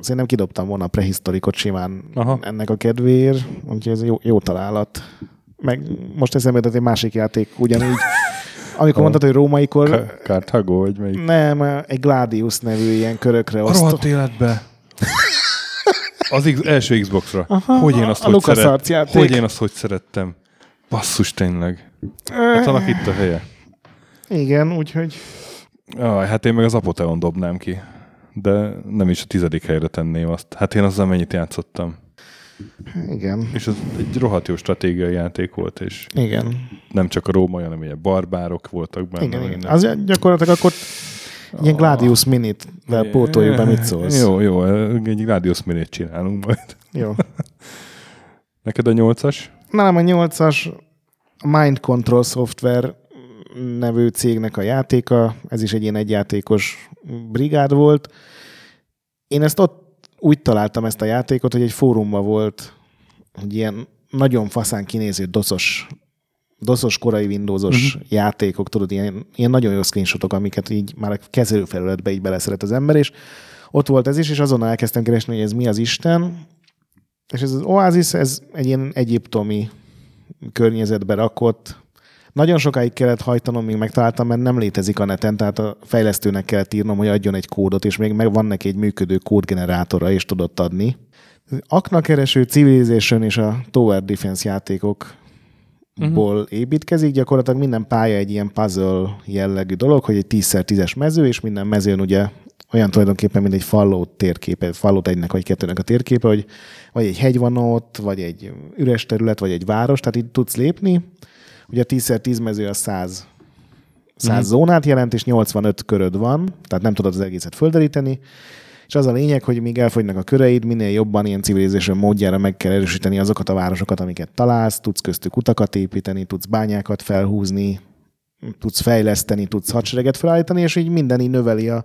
szerintem kidobtam volna a prehisztorikot simán Aha. ennek a kedvéért, úgyhogy ez jó, jó találat. Meg most eszembe jutott egy másik játék ugyanígy. Amikor Ha. mondtad, hogy római kor, Ka- Carthago, vagy melyik? nem, egy Gladius nevű ilyen körökre A osztó. rohadt életbe! Az X- első Xbox-ra. Aha, hogy én azt a hogy, LucasArts szeret... játék. hogy én azt hogy szerettem. Basszus, tényleg. Hát annak itt a helye. Igen, úgyhogy Ah, hát én meg az Apoteon dobnám ki. De nem is a tizedik helyre tenném azt. Hát én azzal mennyit játszottam. igen, És az egy rohadt jó stratégiai játék volt, és igen. nem csak a római, hanem ugye barbárok voltak benne. Igen, igen. Az gyakorlatilag akkor ilyen Gladius minit vel pótoljuk be, mit szólsz. Jó, jó, egy Gladius minét csinálunk majd. jó. Neked a nyolcas? Nálam a nyolcas a Mind Control Software nevű cégnek a játéka, ez is egy ilyen egyjátékos brigád volt. Én ezt ott úgy találtam ezt a játékot, hogy egy fórumban volt, hogy ilyen nagyon faszán kinéző doszos, doszos korai Windowsos uh-huh. játékok, tudod, ilyen, ilyen nagyon jó screenshotok, amiket így már a kezelőfelületbe így beleszeret az ember, és ott volt ez is, és azonnal elkezdtem keresni, hogy ez mi az Isten, és ez az Oasis, ez egy ilyen egyiptomi környezetbe rakott. Nagyon sokáig kellett hajtanom, míg megtaláltam, mert nem létezik a neten, tehát a fejlesztőnek kellett írnom, hogy adjon egy kódot, és még meg van neki egy működő kódgenerátora, és tudott adni. Aknakereső, Civilization és a Tower Defense játékok ból építkezik, gyakorlatilag minden pálya egy ilyen puzzle jellegű dolog, hogy egy 10x10-es mező, és minden mezőn ugye olyan tulajdonképpen, mint egy Fallout térképe, Fallout egynek vagy kettőnek a térképe, hogy vagy egy hegy van ott, vagy egy üres terület, vagy egy város, tehát itt tudsz lépni. Ugye a 10x10 mező a 100 100 mm. zónát jelent, és 85 köröd van, tehát nem tudod az egészet földeríteni, és az a lényeg, hogy míg elfogynak a köreid, minél jobban ilyen civilization módjára meg kell erősíteni azokat a városokat, amiket találsz, tudsz köztük utakat építeni, tudsz bányákat felhúzni, tudsz fejleszteni, tudsz hadsereget felállítani, és így minden így növeli a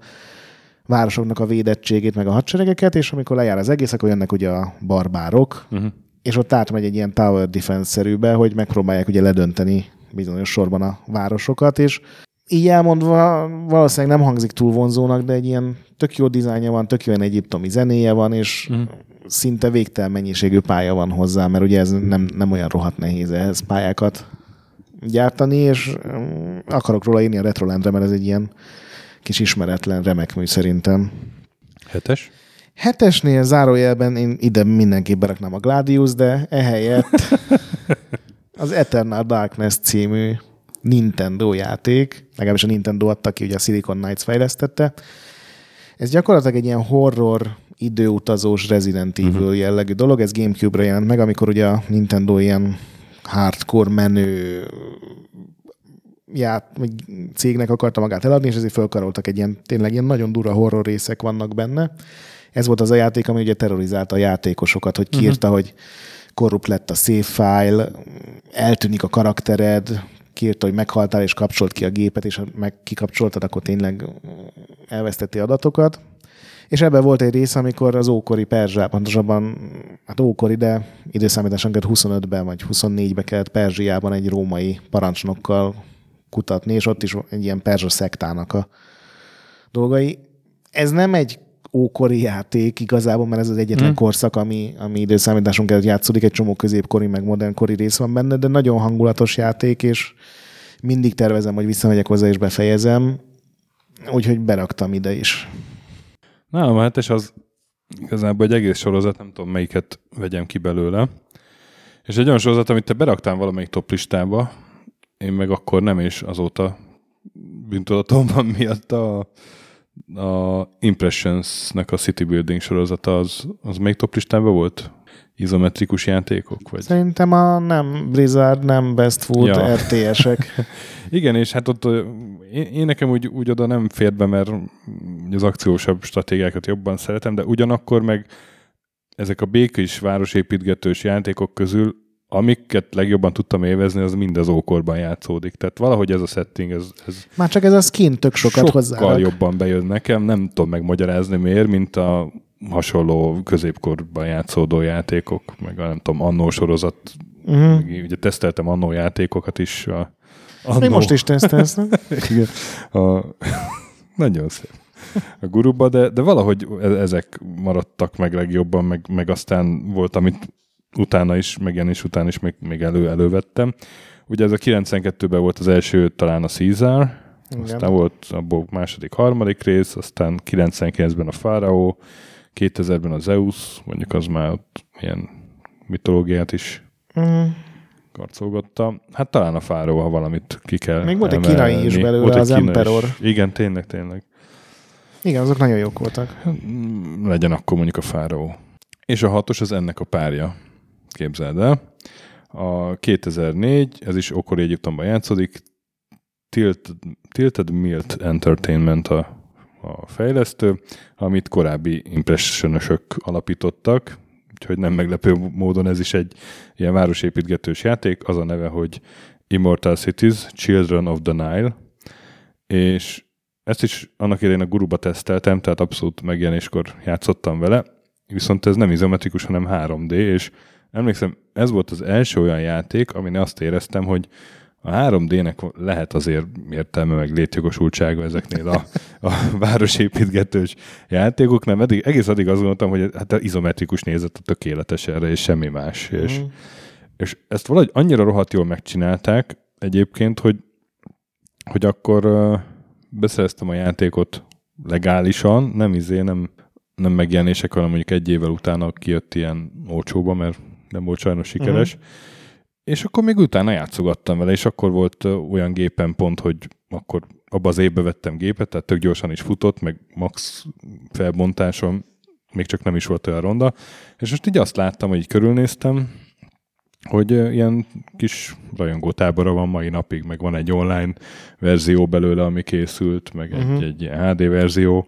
városoknak a védettségét, meg a hadseregeket, és amikor lejár az egész, akkor jönnek ugye a barbárok, uh-huh. és ott átmegy egy ilyen tower defense-szerűbe, hogy megpróbálják ugye ledönteni bizonyos sorban a városokat, és így elmondva valószínűleg nem hangzik túl vonzónak, de egy ilyen tök jó dizájnja van, tök jó egyiptomi zenéje van, és mm. szinte végtelen mennyiségű pálya van hozzá, mert ugye ez nem, nem olyan rohadt nehéz ehhez pályákat gyártani, és mm, akarok róla írni a Retrolendre, mert ez egy ilyen kis ismeretlen remek mű szerintem. Hetes? Hetesnél zárójelben én ide mindenképp beraknám a Gladius, de ehelyett az Eternal Darkness című Nintendo játék, legalábbis a Nintendo adta ki, ugye a Silicon Knights fejlesztette. Ez gyakorlatilag egy ilyen horror, időutazós Resident Evil uh-huh. jellegű dolog, ez Gamecube-ra jelent meg, amikor ugye a Nintendo ilyen hardcore menő ját, cégnek akarta magát eladni, és ezért felkaroltak egy ilyen, tényleg ilyen nagyon dura horror részek vannak benne. Ez volt az a játék, ami ugye terrorizálta a játékosokat, hogy kiírta, uh-huh. hogy korrupt lett a save file, eltűnik a karaktered, kiírta, hogy meghaltál, és kapcsolt ki a gépet, és ha meg kikapcsoltad, akkor tényleg elvesztetti adatokat. És ebben volt egy rész, amikor az ókori Perzsá, pontosabban, hát ókori, de időszámításon 25-ben vagy 24-ben kellett Perzsiában egy római parancsnokkal kutatni, és ott is egy ilyen perzsa szektának a dolgai. Ez nem egy ókori játék igazából, mert ez az egyetlen hmm. korszak, ami, ami időszámításon kellett játszódik, egy csomó középkori, meg modernkori rész van benne, de nagyon hangulatos játék, és mindig tervezem, hogy visszamegyek hozzá és befejezem, úgyhogy beraktam ide is. Na, hát és az igazából egy egész sorozat, nem tudom melyiket vegyem ki belőle. És egy olyan sorozat, amit te beraktál valamelyik top listába, én meg akkor nem, és azóta bűntudatom van miatt a, a Impressions-nek a City Building sorozata, az, az még top listában volt? Izometrikus játékok? Vagy? Szerintem a nem Blizzard, nem Best Food, ja. RTS-ek. Igen, és hát ott én, én nekem úgy, úgy oda nem fér be, mert az akciósabb stratégiákat jobban szeretem, de ugyanakkor meg ezek a békés városépítgetős játékok közül amiket legjobban tudtam élvezni, az mind az ókorban játszódik. Tehát valahogy ez a setting, ez, ez Már csak ez a skin tök sokat hozzá. Sokkal jobban bejön nekem, nem tudom megmagyarázni miért, mint a hasonló középkorban játszódó játékok, meg a nem tudom, annó sorozat. Uh-huh. Ugye teszteltem annó játékokat is. A, annó... Még most is tesztelsz, Igen. A, nagyon szép a guruba, de, de valahogy e- ezek maradtak meg legjobban, meg, meg aztán volt, amit utána is, megjelenés után is még, még elő, elővettem. Ugye ez a 92-ben volt az első talán a Caesar, Igen. aztán volt a második, harmadik rész, aztán 99-ben a Fáraó, 2000-ben az Zeus, mondjuk az már ott ilyen mitológiát is mm. karcolgatta. Hát talán a Fáraó, ha valamit ki kell Még volt egy kínai is belőle, volt az Emperor. Is. Igen, tényleg, tényleg. Igen, azok nagyon jók voltak. Legyen akkor mondjuk a Fáraó. És a hatos az ennek a párja képzeld el. A 2004, ez is okori Egyiptomban játszódik, Tilted, Tilted Milt Entertainment a, a fejlesztő, amit korábbi impressionosok alapítottak, úgyhogy nem meglepő módon ez is egy ilyen városépítgetős játék, az a neve, hogy Immortal Cities, Children of the Nile, és ezt is annak idején a guruba teszteltem, tehát abszolút megjelenéskor játszottam vele, viszont ez nem izometrikus, hanem 3D, és emlékszem, ez volt az első olyan játék, amin azt éreztem, hogy a 3D-nek lehet azért értelme meg létjogosultsága ezeknél a, a városépítgetős játékoknál. Eddig, egész addig azt gondoltam, hogy hát az izometrikus nézet a tökéletes erre, és semmi más. Mm. És, és ezt valahogy annyira rohadt jól megcsinálták egyébként, hogy, hogy akkor uh, beszereztem a játékot legálisan, nem izé, nem, nem megjelenések, hanem mondjuk egy évvel utána kijött ilyen olcsóba, mert nem volt sajnos sikeres. Uh-huh. és akkor még utána játszogattam vele, és akkor volt olyan gépen pont, hogy akkor abban az évben vettem gépet, tehát tök gyorsan is futott, meg max felbontásom, még csak nem is volt olyan ronda, és most így azt láttam, hogy így körülnéztem, hogy ilyen kis rajongótábora van mai napig, meg van egy online verzió belőle, ami készült, meg egy, uh-huh. egy HD verzió,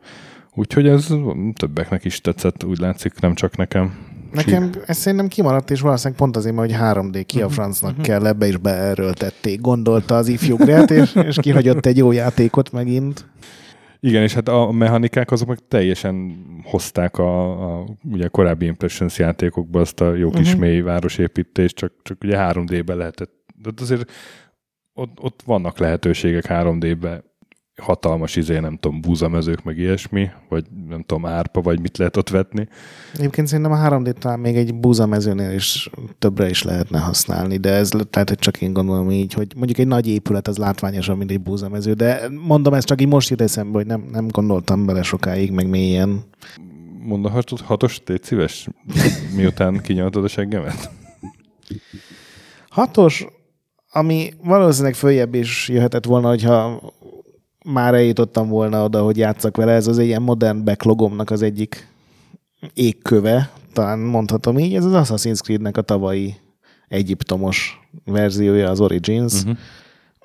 úgyhogy ez többeknek is tetszett, úgy látszik, nem csak nekem. Nekem ez szerintem kimaradt, és valószínűleg pont azért, hogy 3D ki a mhm. francnak uh-huh. kell, ebbe is beerőltették, gondolta az ifjú Gret, és, és kihagyott egy jó játékot megint. Igen, és hát a mechanikák azok meg teljesen hozták a, a ugye korábbi Impressions játékokba azt a jó kis uh-huh. mély városépítést, csak, csak ugye 3D-be lehetett. De azért ott, ott vannak lehetőségek 3D-be hatalmas izé, nem tudom, búzamezők, meg ilyesmi, vagy nem tudom, árpa, vagy mit lehet ott vetni. Egyébként szerintem a 3D talán még egy búzamezőnél is többre is lehetne használni, de ez lehet, hogy csak én gondolom így, hogy mondjuk egy nagy épület az látványosabb, mint egy búzamező, de mondom, ez csak így most jut eszembe, hogy nem, nem gondoltam bele sokáig, meg mélyen. Mondd a hatos, tégy szíves, miután kinyaltad a seggemet? Hatos, ami valószínűleg följebb is jöhetett volna, hogyha már eljutottam volna oda, hogy játszak vele. Ez az egy ilyen modern backlogomnak az egyik égköve, talán mondhatom így. Ez az Assassin's Creed-nek a tavalyi egyiptomos verziója, az Origins. Uh-huh.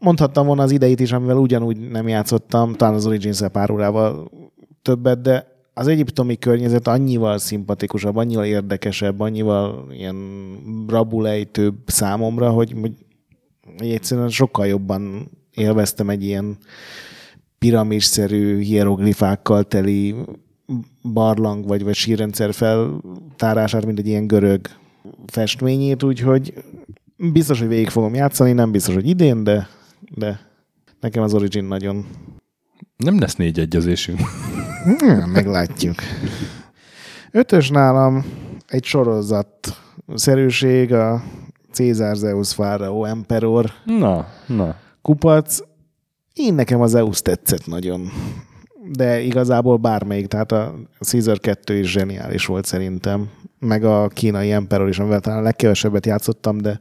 Mondhattam volna az ideit is, amivel ugyanúgy nem játszottam, talán az origins pár órával többet, de az egyiptomi környezet annyival szimpatikusabb, annyival érdekesebb, annyival ilyen rabulejtőbb számomra, hogy, hogy egyszerűen sokkal jobban élveztem egy ilyen piramisszerű hieroglifákkal teli barlang vagy, vagy sírrendszer feltárását, mint egy ilyen görög festményét, úgyhogy biztos, hogy végig fogom játszani, nem biztos, hogy idén, de, de nekem az Origin nagyon... Nem lesz négy egyezésünk. meglátjuk. Ötös nálam egy sorozat szerűség, a Cézár Zeus Pharaoh Emperor. Na, na. Kupac. Én nekem az EUS tetszett nagyon. De igazából bármelyik, tehát a Caesar 2 is zseniális volt szerintem. Meg a kínai Emperor is, amivel talán a legkevesebbet játszottam, de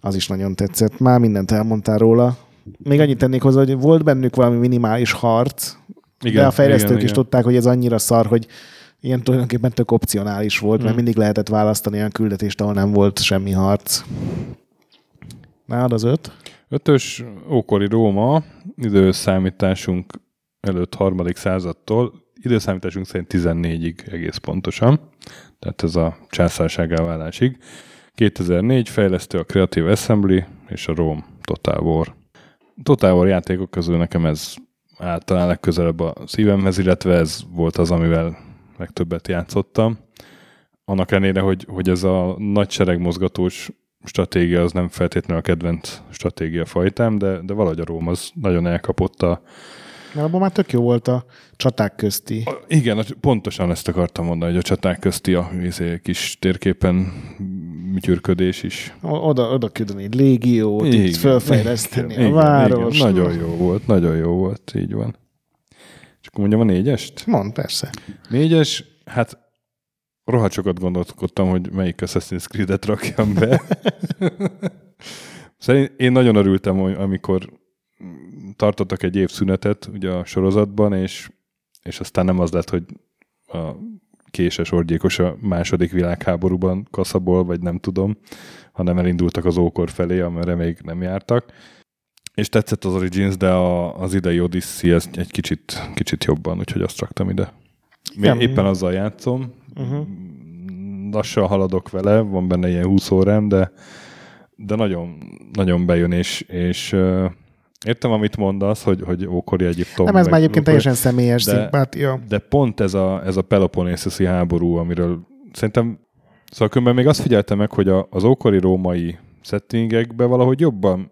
az is nagyon tetszett. Már mindent elmondtál róla. Még annyit tennék hozzá, hogy volt bennük valami minimális harc, igen, de a fejlesztők igen, is igen. tudták, hogy ez annyira szar, hogy ilyen tulajdonképpen tök opcionális volt, hmm. mert mindig lehetett választani olyan küldetést, ahol nem volt semmi harc. Nálad az öt? Ötös ókori Róma, időszámításunk előtt harmadik századtól, időszámításunk szerint 14-ig egész pontosan, tehát ez a császárság elválásig. 2004 fejlesztő a Creative Assembly és a Rome Total War. Total War játékok közül nekem ez általán legközelebb a szívemhez, illetve ez volt az, amivel legtöbbet játszottam. Annak ellenére, hogy, hogy ez a nagy seregmozgatós stratégia az nem feltétlenül a kedvenc stratégia fajtám, de, de valahogy a Róm az nagyon elkapott a... Mert abban már tök jó volt a csaták közti. A, igen, pontosan ezt akartam mondani, hogy a csaták közti a izé, kis térképen műtyürködés is. Oda, oda küldeni egy légiót, igen, itt felfejleszteni igen, a város. Igen, nagyon jó volt, nagyon jó volt, így van. És akkor mondjam a négyest? Mond, persze. Négyes, hát rohadt sokat gondolkodtam, hogy melyik Assassin's Creed-et rakjam be. Szerint én nagyon örültem, amikor tartottak egy év szünetet ugye a sorozatban, és, és aztán nem az lett, hogy a késes orgyékos a második világháborúban kaszabol, vagy nem tudom, hanem elindultak az ókor felé, amerre még nem jártak. És tetszett az Origins, de a, az idei Odyssey ez egy kicsit, kicsit jobban, úgyhogy azt raktam ide. Még éppen azzal játszom, uh-huh. lassan haladok vele, van benne ilyen 20 órám, de, de nagyon, nagyon bejön, és, és uh, értem, amit mondasz, hogy, hogy ókori Egyiptom. Nem, ez már egyébként teljesen személyes de, szimpátia. De pont ez a, ez a Peloponnesoszi háború, amiről szerintem, szóval különben még azt figyeltem meg, hogy a, az ókori római settingekbe valahogy jobban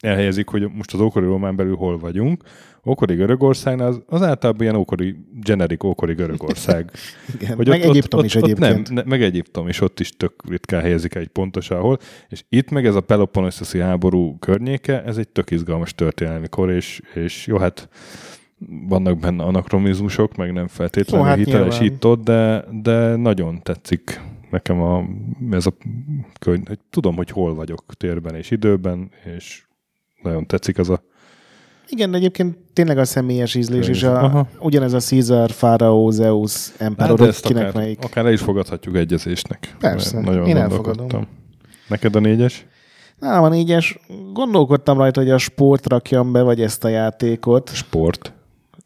elhelyezik, hogy most az ókori Rómán belül hol vagyunk. Ókori Görögország az, az általában ilyen ókori, generik ókori Görögország. Igen, hogy meg ott, Egyiptom ott, is ott, egyébként. Nem, ne, meg Egyiptom is, ott is tök ritkán helyezik egy pontos ahol. És itt meg ez a Peloponnesoszi háború környéke, ez egy tök izgalmas történelmi kor, és, és jó, hát vannak benne anakronizmusok, meg nem feltétlenül jó, hát hiteles de, de nagyon tetszik nekem a, ez a könyv, hogy tudom, hogy hol vagyok térben és időben, és nagyon tetszik az a Igen, de egyébként tényleg a személyes ízlés, és a, Aha. ugyanez a Caesar, Fáraó, Zeus, Emperor, Hát, kinek akár, melyik. akár le is fogadhatjuk egyezésnek. Persze, nagyon én elfogadom. Neked a négyes? Nálam a négyes, gondolkodtam rajta, hogy a sport rakjam be, vagy ezt a játékot. Sport.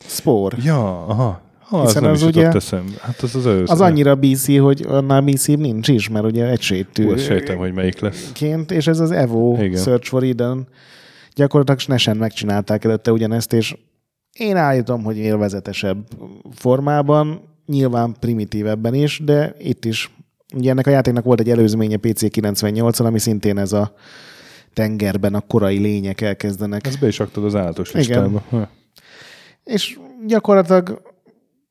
Sport. Ja, aha. Ha, az Hiszen nem az is ugye- eszembe. Hát az az először. Az annyira BC, hogy annál BC nincs is, mert ugye egysétű. Hú, azt sejtem, hogy melyik lesz. ként, és ez az Evo Igen. Igen. Search for Eden. Gyakorlatilag Snesen megcsinálták előtte ugyanezt, és én állítom, hogy élvezetesebb formában, nyilván primitívebben is, de itt is. Ugye ennek a játéknak volt egy előzménye PC 98-on, ami szintén ez a tengerben a korai lények elkezdenek. Ezt be is raktad az állatos Igen. listába. Ha. És gyakorlatilag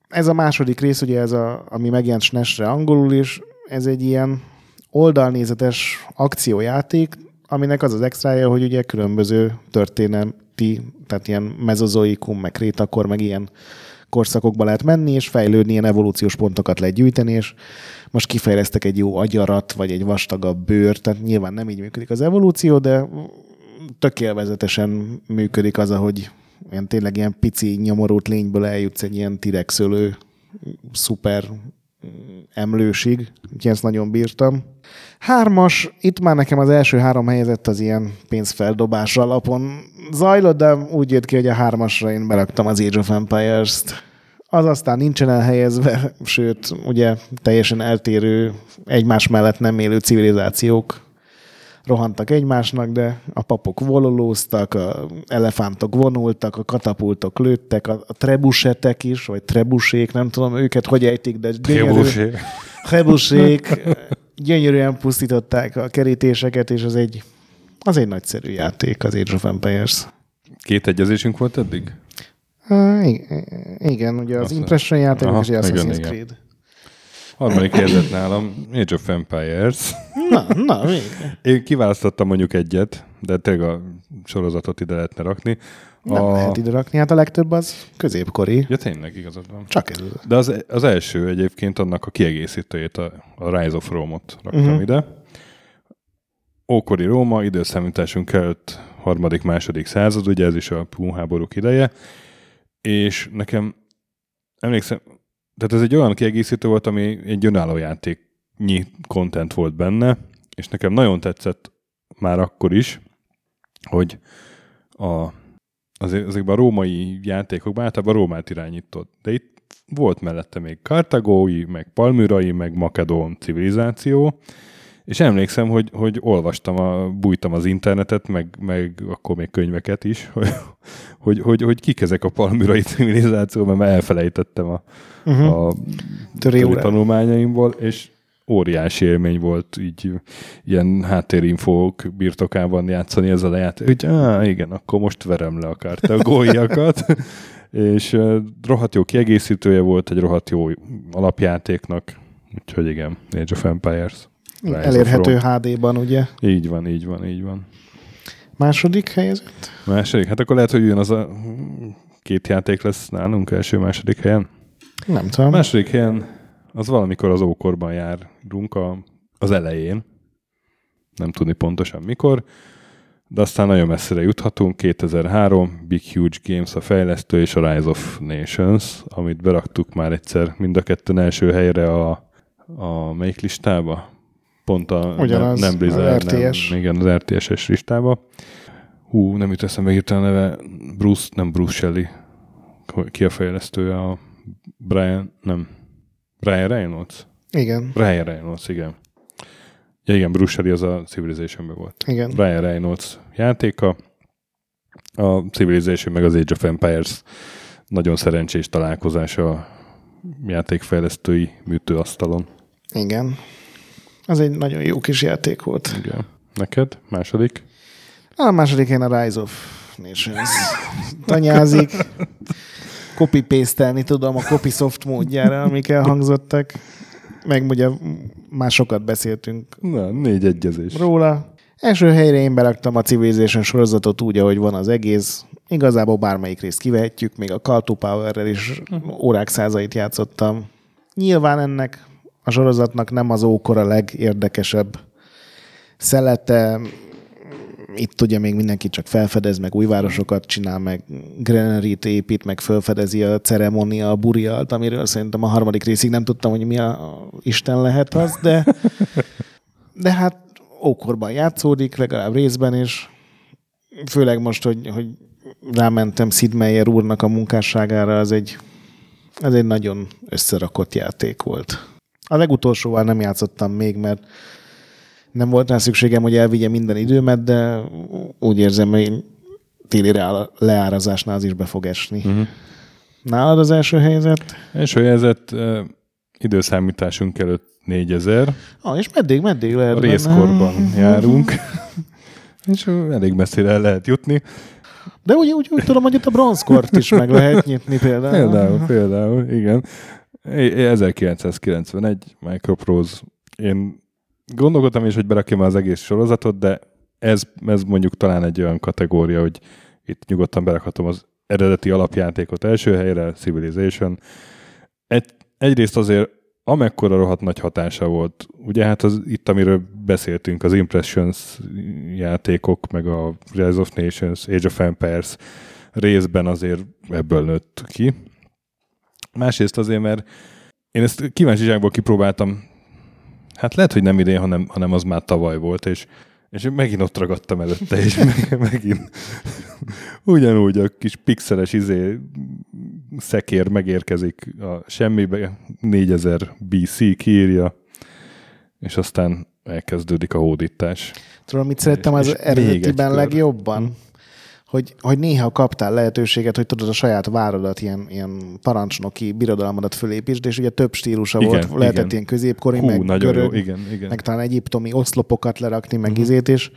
ez a második rész, ugye ez a, ami megjelent SNES-re angolul is, ez egy ilyen oldalnézetes akciójáték, aminek az az extrája, hogy ugye különböző történeti, tehát ilyen mezozoikum, meg krétakor, meg ilyen korszakokba lehet menni, és fejlődni, ilyen evolúciós pontokat lehet gyűjteni, és most kifejlesztek egy jó agyarat, vagy egy vastagabb bőr, tehát nyilván nem így működik az evolúció, de tök élvezetesen működik az, ahogy ilyen tényleg ilyen pici nyomorult lényből eljutsz egy ilyen tirexölő szuper emlősig, úgyhogy ezt nagyon bírtam. Hármas, itt már nekem az első három helyezett az ilyen pénzfeldobás alapon. Zajlott, de úgy jött ki, hogy a hármasra én beraktam az Age of Empires-t. Az aztán nincsen elhelyezve, sőt, ugye teljesen eltérő, egymás mellett nem élő civilizációk rohantak egymásnak, de a papok vololóztak, a elefántok vonultak, a katapultok lőttek, a, a trebusetek is, vagy trebusék, nem tudom őket, hogy ejtik, de gyönyörű, Trebusék gyönyörűen pusztították a kerítéseket, és az egy, az egy nagyszerű játék, az Age of Empires. Két egyezésünk volt eddig? Uh, igen, ugye az Azt- Impression játék, Aha, és az igen, Assassin's igen. Creed. Harmadik helyzet nálam Age of Empires. Na, na, végre. Én kiválasztottam mondjuk egyet, de tényleg a sorozatot ide lehetne rakni. Nem a... lehet ide rakni, hát a legtöbb az középkori. Ja, tényleg igazad van. Csak ez. De az, az első egyébként annak a kiegészítőjét, a, a Rise of Rome-ot raktam uh-huh. ide. Ókori Róma, időszámításunk előtt harmadik, második század, ugye ez is a punháborúk ideje, és nekem emlékszem, tehát ez egy olyan kiegészítő volt, ami egy önálló játéknyi content volt benne, és nekem nagyon tetszett már akkor is, hogy a, azért, ezekben a római játékokban általában Rómát irányított, de itt volt mellette még kartagói, meg palmyrai, meg makedón civilizáció, és emlékszem, hogy, hogy olvastam, a, bújtam az internetet, meg, meg akkor még könyveket is, hogy, hogy, hogy, hogy kik ezek a palmyrai civilizáció, mert már elfelejtettem a, Uh-huh. a tanulmányaimból, és óriási élmény volt így ilyen háttérinfók birtokában játszani ezzel a játék. Á, igen, akkor most verem le a kártagóiakat. és uh, rohadt jó kiegészítője volt egy rohadt jó alapjátéknak. Úgyhogy igen, Age of Empires. Rise Elérhető. HD-ban, ugye? Így van, így van, így van. Második helyezett? Második, hát akkor lehet, hogy jön az a két játék lesz nálunk első-második helyen. Nem tudom. második helyen az valamikor az ókorban járunk a, az elején. Nem tudni pontosan mikor, de aztán nagyon messzire juthatunk. 2003, Big Huge Games a fejlesztő és a Rise of Nations, amit beraktuk már egyszer mind a ketten első helyre a, a melyik listába? Pont a Ugyanaz, nem, nem Blizzard, az RTS. Nem, igen, az RTS-es listába. Hú, nem jut eszembe hirtelen neve. Bruce, nem Bruce Shelley. Ki a fejlesztője? A Brian, nem. Brian Reynolds? Igen, Brian Reynolds, igen. Ja, igen, Bruce Shelley az a civilization volt. igen. Brian Reynolds játéka. A Civilization meg az Age of Empires nagyon szerencsés találkozása a játékfejlesztői műtőasztalon. Igen. Az egy nagyon jó kis játék volt. Igen. Neked? Második? A második helyen a Rise of Nations. Tanyázik. copy paste tudom a copysoft módjára, amik elhangzottak. Meg ugye már sokat beszéltünk Na, négy egyezés. róla. Első helyre én beraktam a Civilization sorozatot úgy, ahogy van az egész. Igazából bármelyik részt kivehetjük, még a to Power-rel is órák százait játszottam. Nyilván ennek a sorozatnak nem az ókor a legérdekesebb szelete, itt ugye még mindenki csak felfedez, meg új városokat csinál, meg granary épít, meg felfedezi a ceremonia, a burialt, amiről szerintem a harmadik részig nem tudtam, hogy mi a, Isten lehet az, de, de hát ókorban játszódik, legalább részben, és főleg most, hogy, hogy rámentem Sid Meier úrnak a munkásságára, az egy, ez egy nagyon összerakott játék volt. A legutolsóval nem játszottam még, mert nem volt rá szükségem, hogy elvigye minden időmet, de úgy érzem, hogy téli leárazásnál az is be fog esni. Uh-huh. Nálad az első helyzet? Első helyzet uh, időszámításunk előtt 4000. Ah, és meddig, meddig lehet A részkorban benne? járunk. és elég messzire el lehet jutni. De úgy, úgy, úgy tudom, hogy itt a bronzkort is meg lehet nyitni például. Például, például, igen. 1991, Microprose. Én gondolkodtam is, hogy berakjam az egész sorozatot, de ez, ez mondjuk talán egy olyan kategória, hogy itt nyugodtan berakhatom az eredeti alapjátékot első helyre, Civilization. Egy, egyrészt azért amekkora rohadt nagy hatása volt. Ugye hát az, itt, amiről beszéltünk, az Impressions játékok, meg a Rise of Nations, Age of Empires részben azért ebből nőtt ki. Másrészt azért, mert én ezt kíváncsiságból kipróbáltam, hát lehet, hogy nem idén, hanem, hanem az már tavaly volt, és és megint ott ragadtam előtte, és meg, megint ugyanúgy a kis pixeles izé szekér megérkezik a semmibe, 4000 BC kiírja, és aztán elkezdődik a hódítás. Tudom, mit szerettem az eredetiben legjobban? Hogy, hogy néha kaptál lehetőséget, hogy tudod a saját várodat, ilyen, ilyen parancsnoki birodalmadat fölépítsd, és ugye több stílusa igen, volt, igen. lehetett ilyen középkori, Hú, meg nagyon görög, jó. Igen, igen. meg talán egyiptomi oszlopokat lerakni, meg uh-huh. izét, és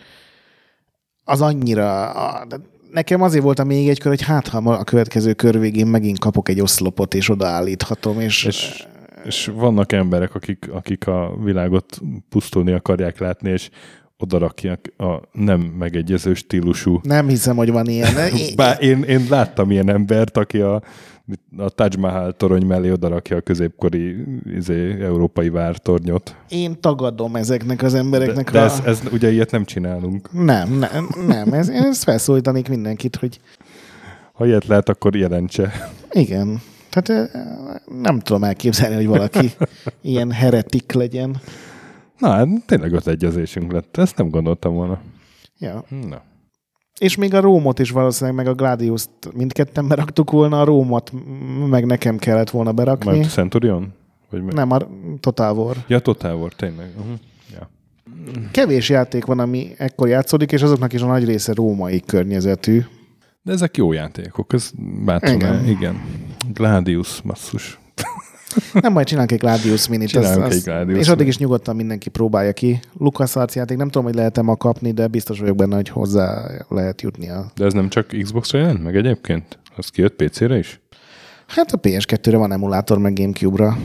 az annyira, de nekem azért volt a még egy kör, hogy hát ha a következő kör végén megint kapok egy oszlopot, és odaállíthatom, és, és és vannak emberek, akik, akik a világot pusztulni akarják látni, és odarakják a nem megegyező stílusú. Nem hiszem, hogy van ilyen. Bár én, én láttam ilyen embert, aki a, a Taj Mahal torony mellé odarakja a középkori izé, európai vártornyot. Én tagadom ezeknek az embereknek. De, de a... ez, ez, ugye ilyet nem csinálunk. Nem, nem, nem. Ez, én ezt felszólítanék mindenkit, hogy... Ha ilyet lehet, akkor jelentse. Igen. Tehát nem tudom elképzelni, hogy valaki ilyen heretik legyen. Na, hát tényleg az egyezésünk lett. Ezt nem gondoltam volna. Ja. Na. És még a Rómot is valószínűleg, meg a Gladius-t mindketten beraktuk volna, a Rómot meg nekem kellett volna berakni. Mert Centurion? Vagy meg? Nem, a Total War. Ja, Total War, tényleg. Uh-huh. Ja. Kevés játék van, ami ekkor játszódik, és azoknak is a nagy része római környezetű. De ezek jó játékok, ez bátran, igen. igen. Gladius, masszus. Nem majd csinálunk egy Gladius minit. Az, az, egy Gladius és addig is nyugodtan mindenki próbálja ki. Lucas Arts játék, nem tudom, hogy lehet-e ma kapni, de biztos vagyok benne, hogy hozzá lehet jutni. A... De ez nem csak Xbox-ra jelent meg egyébként? Az kijött PC-re is? Hát a PS2-re van emulátor, meg Gamecube-ra.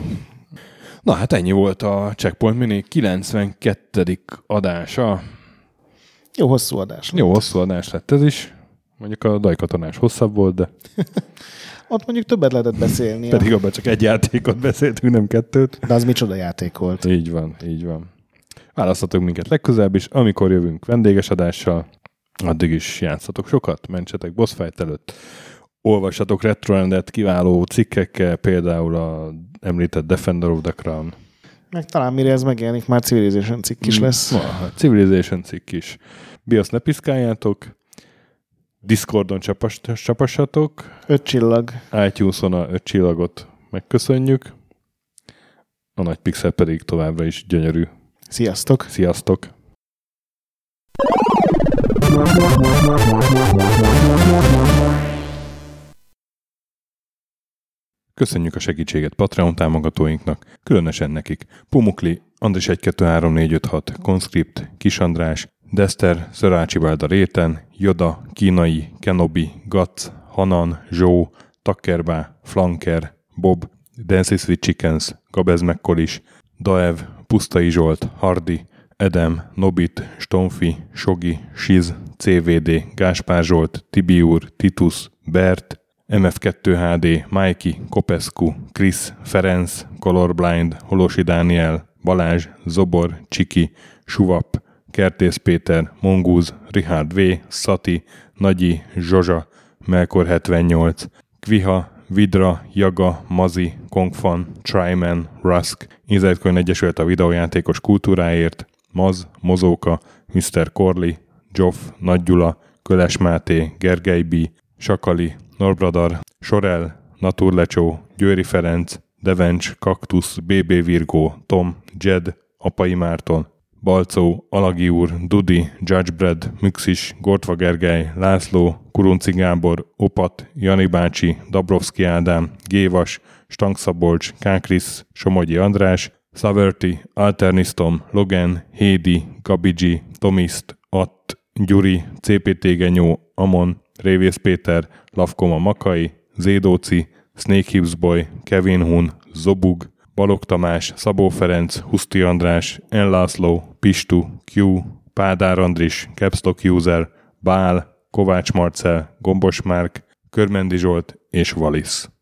Na hát ennyi volt a Checkpoint Mini 92. adása. Jó hosszú adás. Jó hosszú adás lett ez is. Mondjuk a dajkatonás hosszabb volt, de... Ott mondjuk többet lehetett beszélni. Pedig abban csak egy játékot beszéltünk, nem kettőt. De az micsoda játék volt. Így van, így van. Választhatunk minket legközelebb is, amikor jövünk vendéges adással. Addig is játszatok sokat, mentsetek boss fight előtt. Olvassatok retrorendet kiváló cikkekkel, például a említett Defender of the Crown. Meg talán mire ez megjelenik, már Civilization cikk is mm, lesz. Ma, Civilization cikk is. BIOS ne piszkáljátok, Discordon csapas, csapassatok. Öt csillag. iTunes-on a öt csillagot megköszönjük. A nagy pixel pedig továbbra is gyönyörű. Sziasztok! Sziasztok! Köszönjük a segítséget Patreon támogatóinknak, különösen nekik. Pumukli, Andris 123456, Conscript, Kis András, Dester, Szörácsi Bálda Réten, Joda, Kínai, Kenobi, Gatz, Hanan, Zsó, Takkerbá, Flanker, Bob, Dancy Sweet Chickens, Gabez Mekkolis, Daev, Pusztai Zsolt, Hardi, Edem, Nobit, Stonfi, Sogi, Siz, CVD, Gáspár Zsolt, Tibiur, Titus, Bert, MF2 HD, Mikey, Kopescu, Chris, Ferenc, Colorblind, Holosi Dániel, Balázs, Zobor, Csiki, Suvap, Kertész Péter, Mongúz, Richard V, Szati, Nagyi, Zsozsa, Melkor 78, Kviha, Vidra, Jaga, Mazi, Kongfan, Tryman, Rusk, Inzertkönyv Egyesület a videójátékos kultúráért, Maz, Mozóka, Mr. Corley, Joff, Nagyula, Köles Máté, Gergely B., Sakali, Norbradar, Sorel, Naturlecsó, Győri Ferenc, Devencs, Kaktusz, BB Virgó, Tom, Jed, Apai Márton, Balcó, Alagi úr, Dudi, Judgebred, Müxis, Gortva Gergely, László, Kurunci Gábor, Opat, Jani bácsi, Dabrowski Ádám, Gévas, Stangszabolcs, Kákris, Somogyi András, Saverti, Alternisztom, Logan, Hédi, Gabigi, Tomiszt, Att, Gyuri, CPT Genyó, Amon, Révész Péter, Lavkoma Makai, Zédóci, Snake Hips Boy, Kevin Hun, Zobug, Balog Tamás, Szabó Ferenc, Huszti András, En László, Pistu, Q, Pádár Andris, Capstock User, Bál, Kovács Marcel, Gombos Márk, Körmendi Zsolt és Valisz.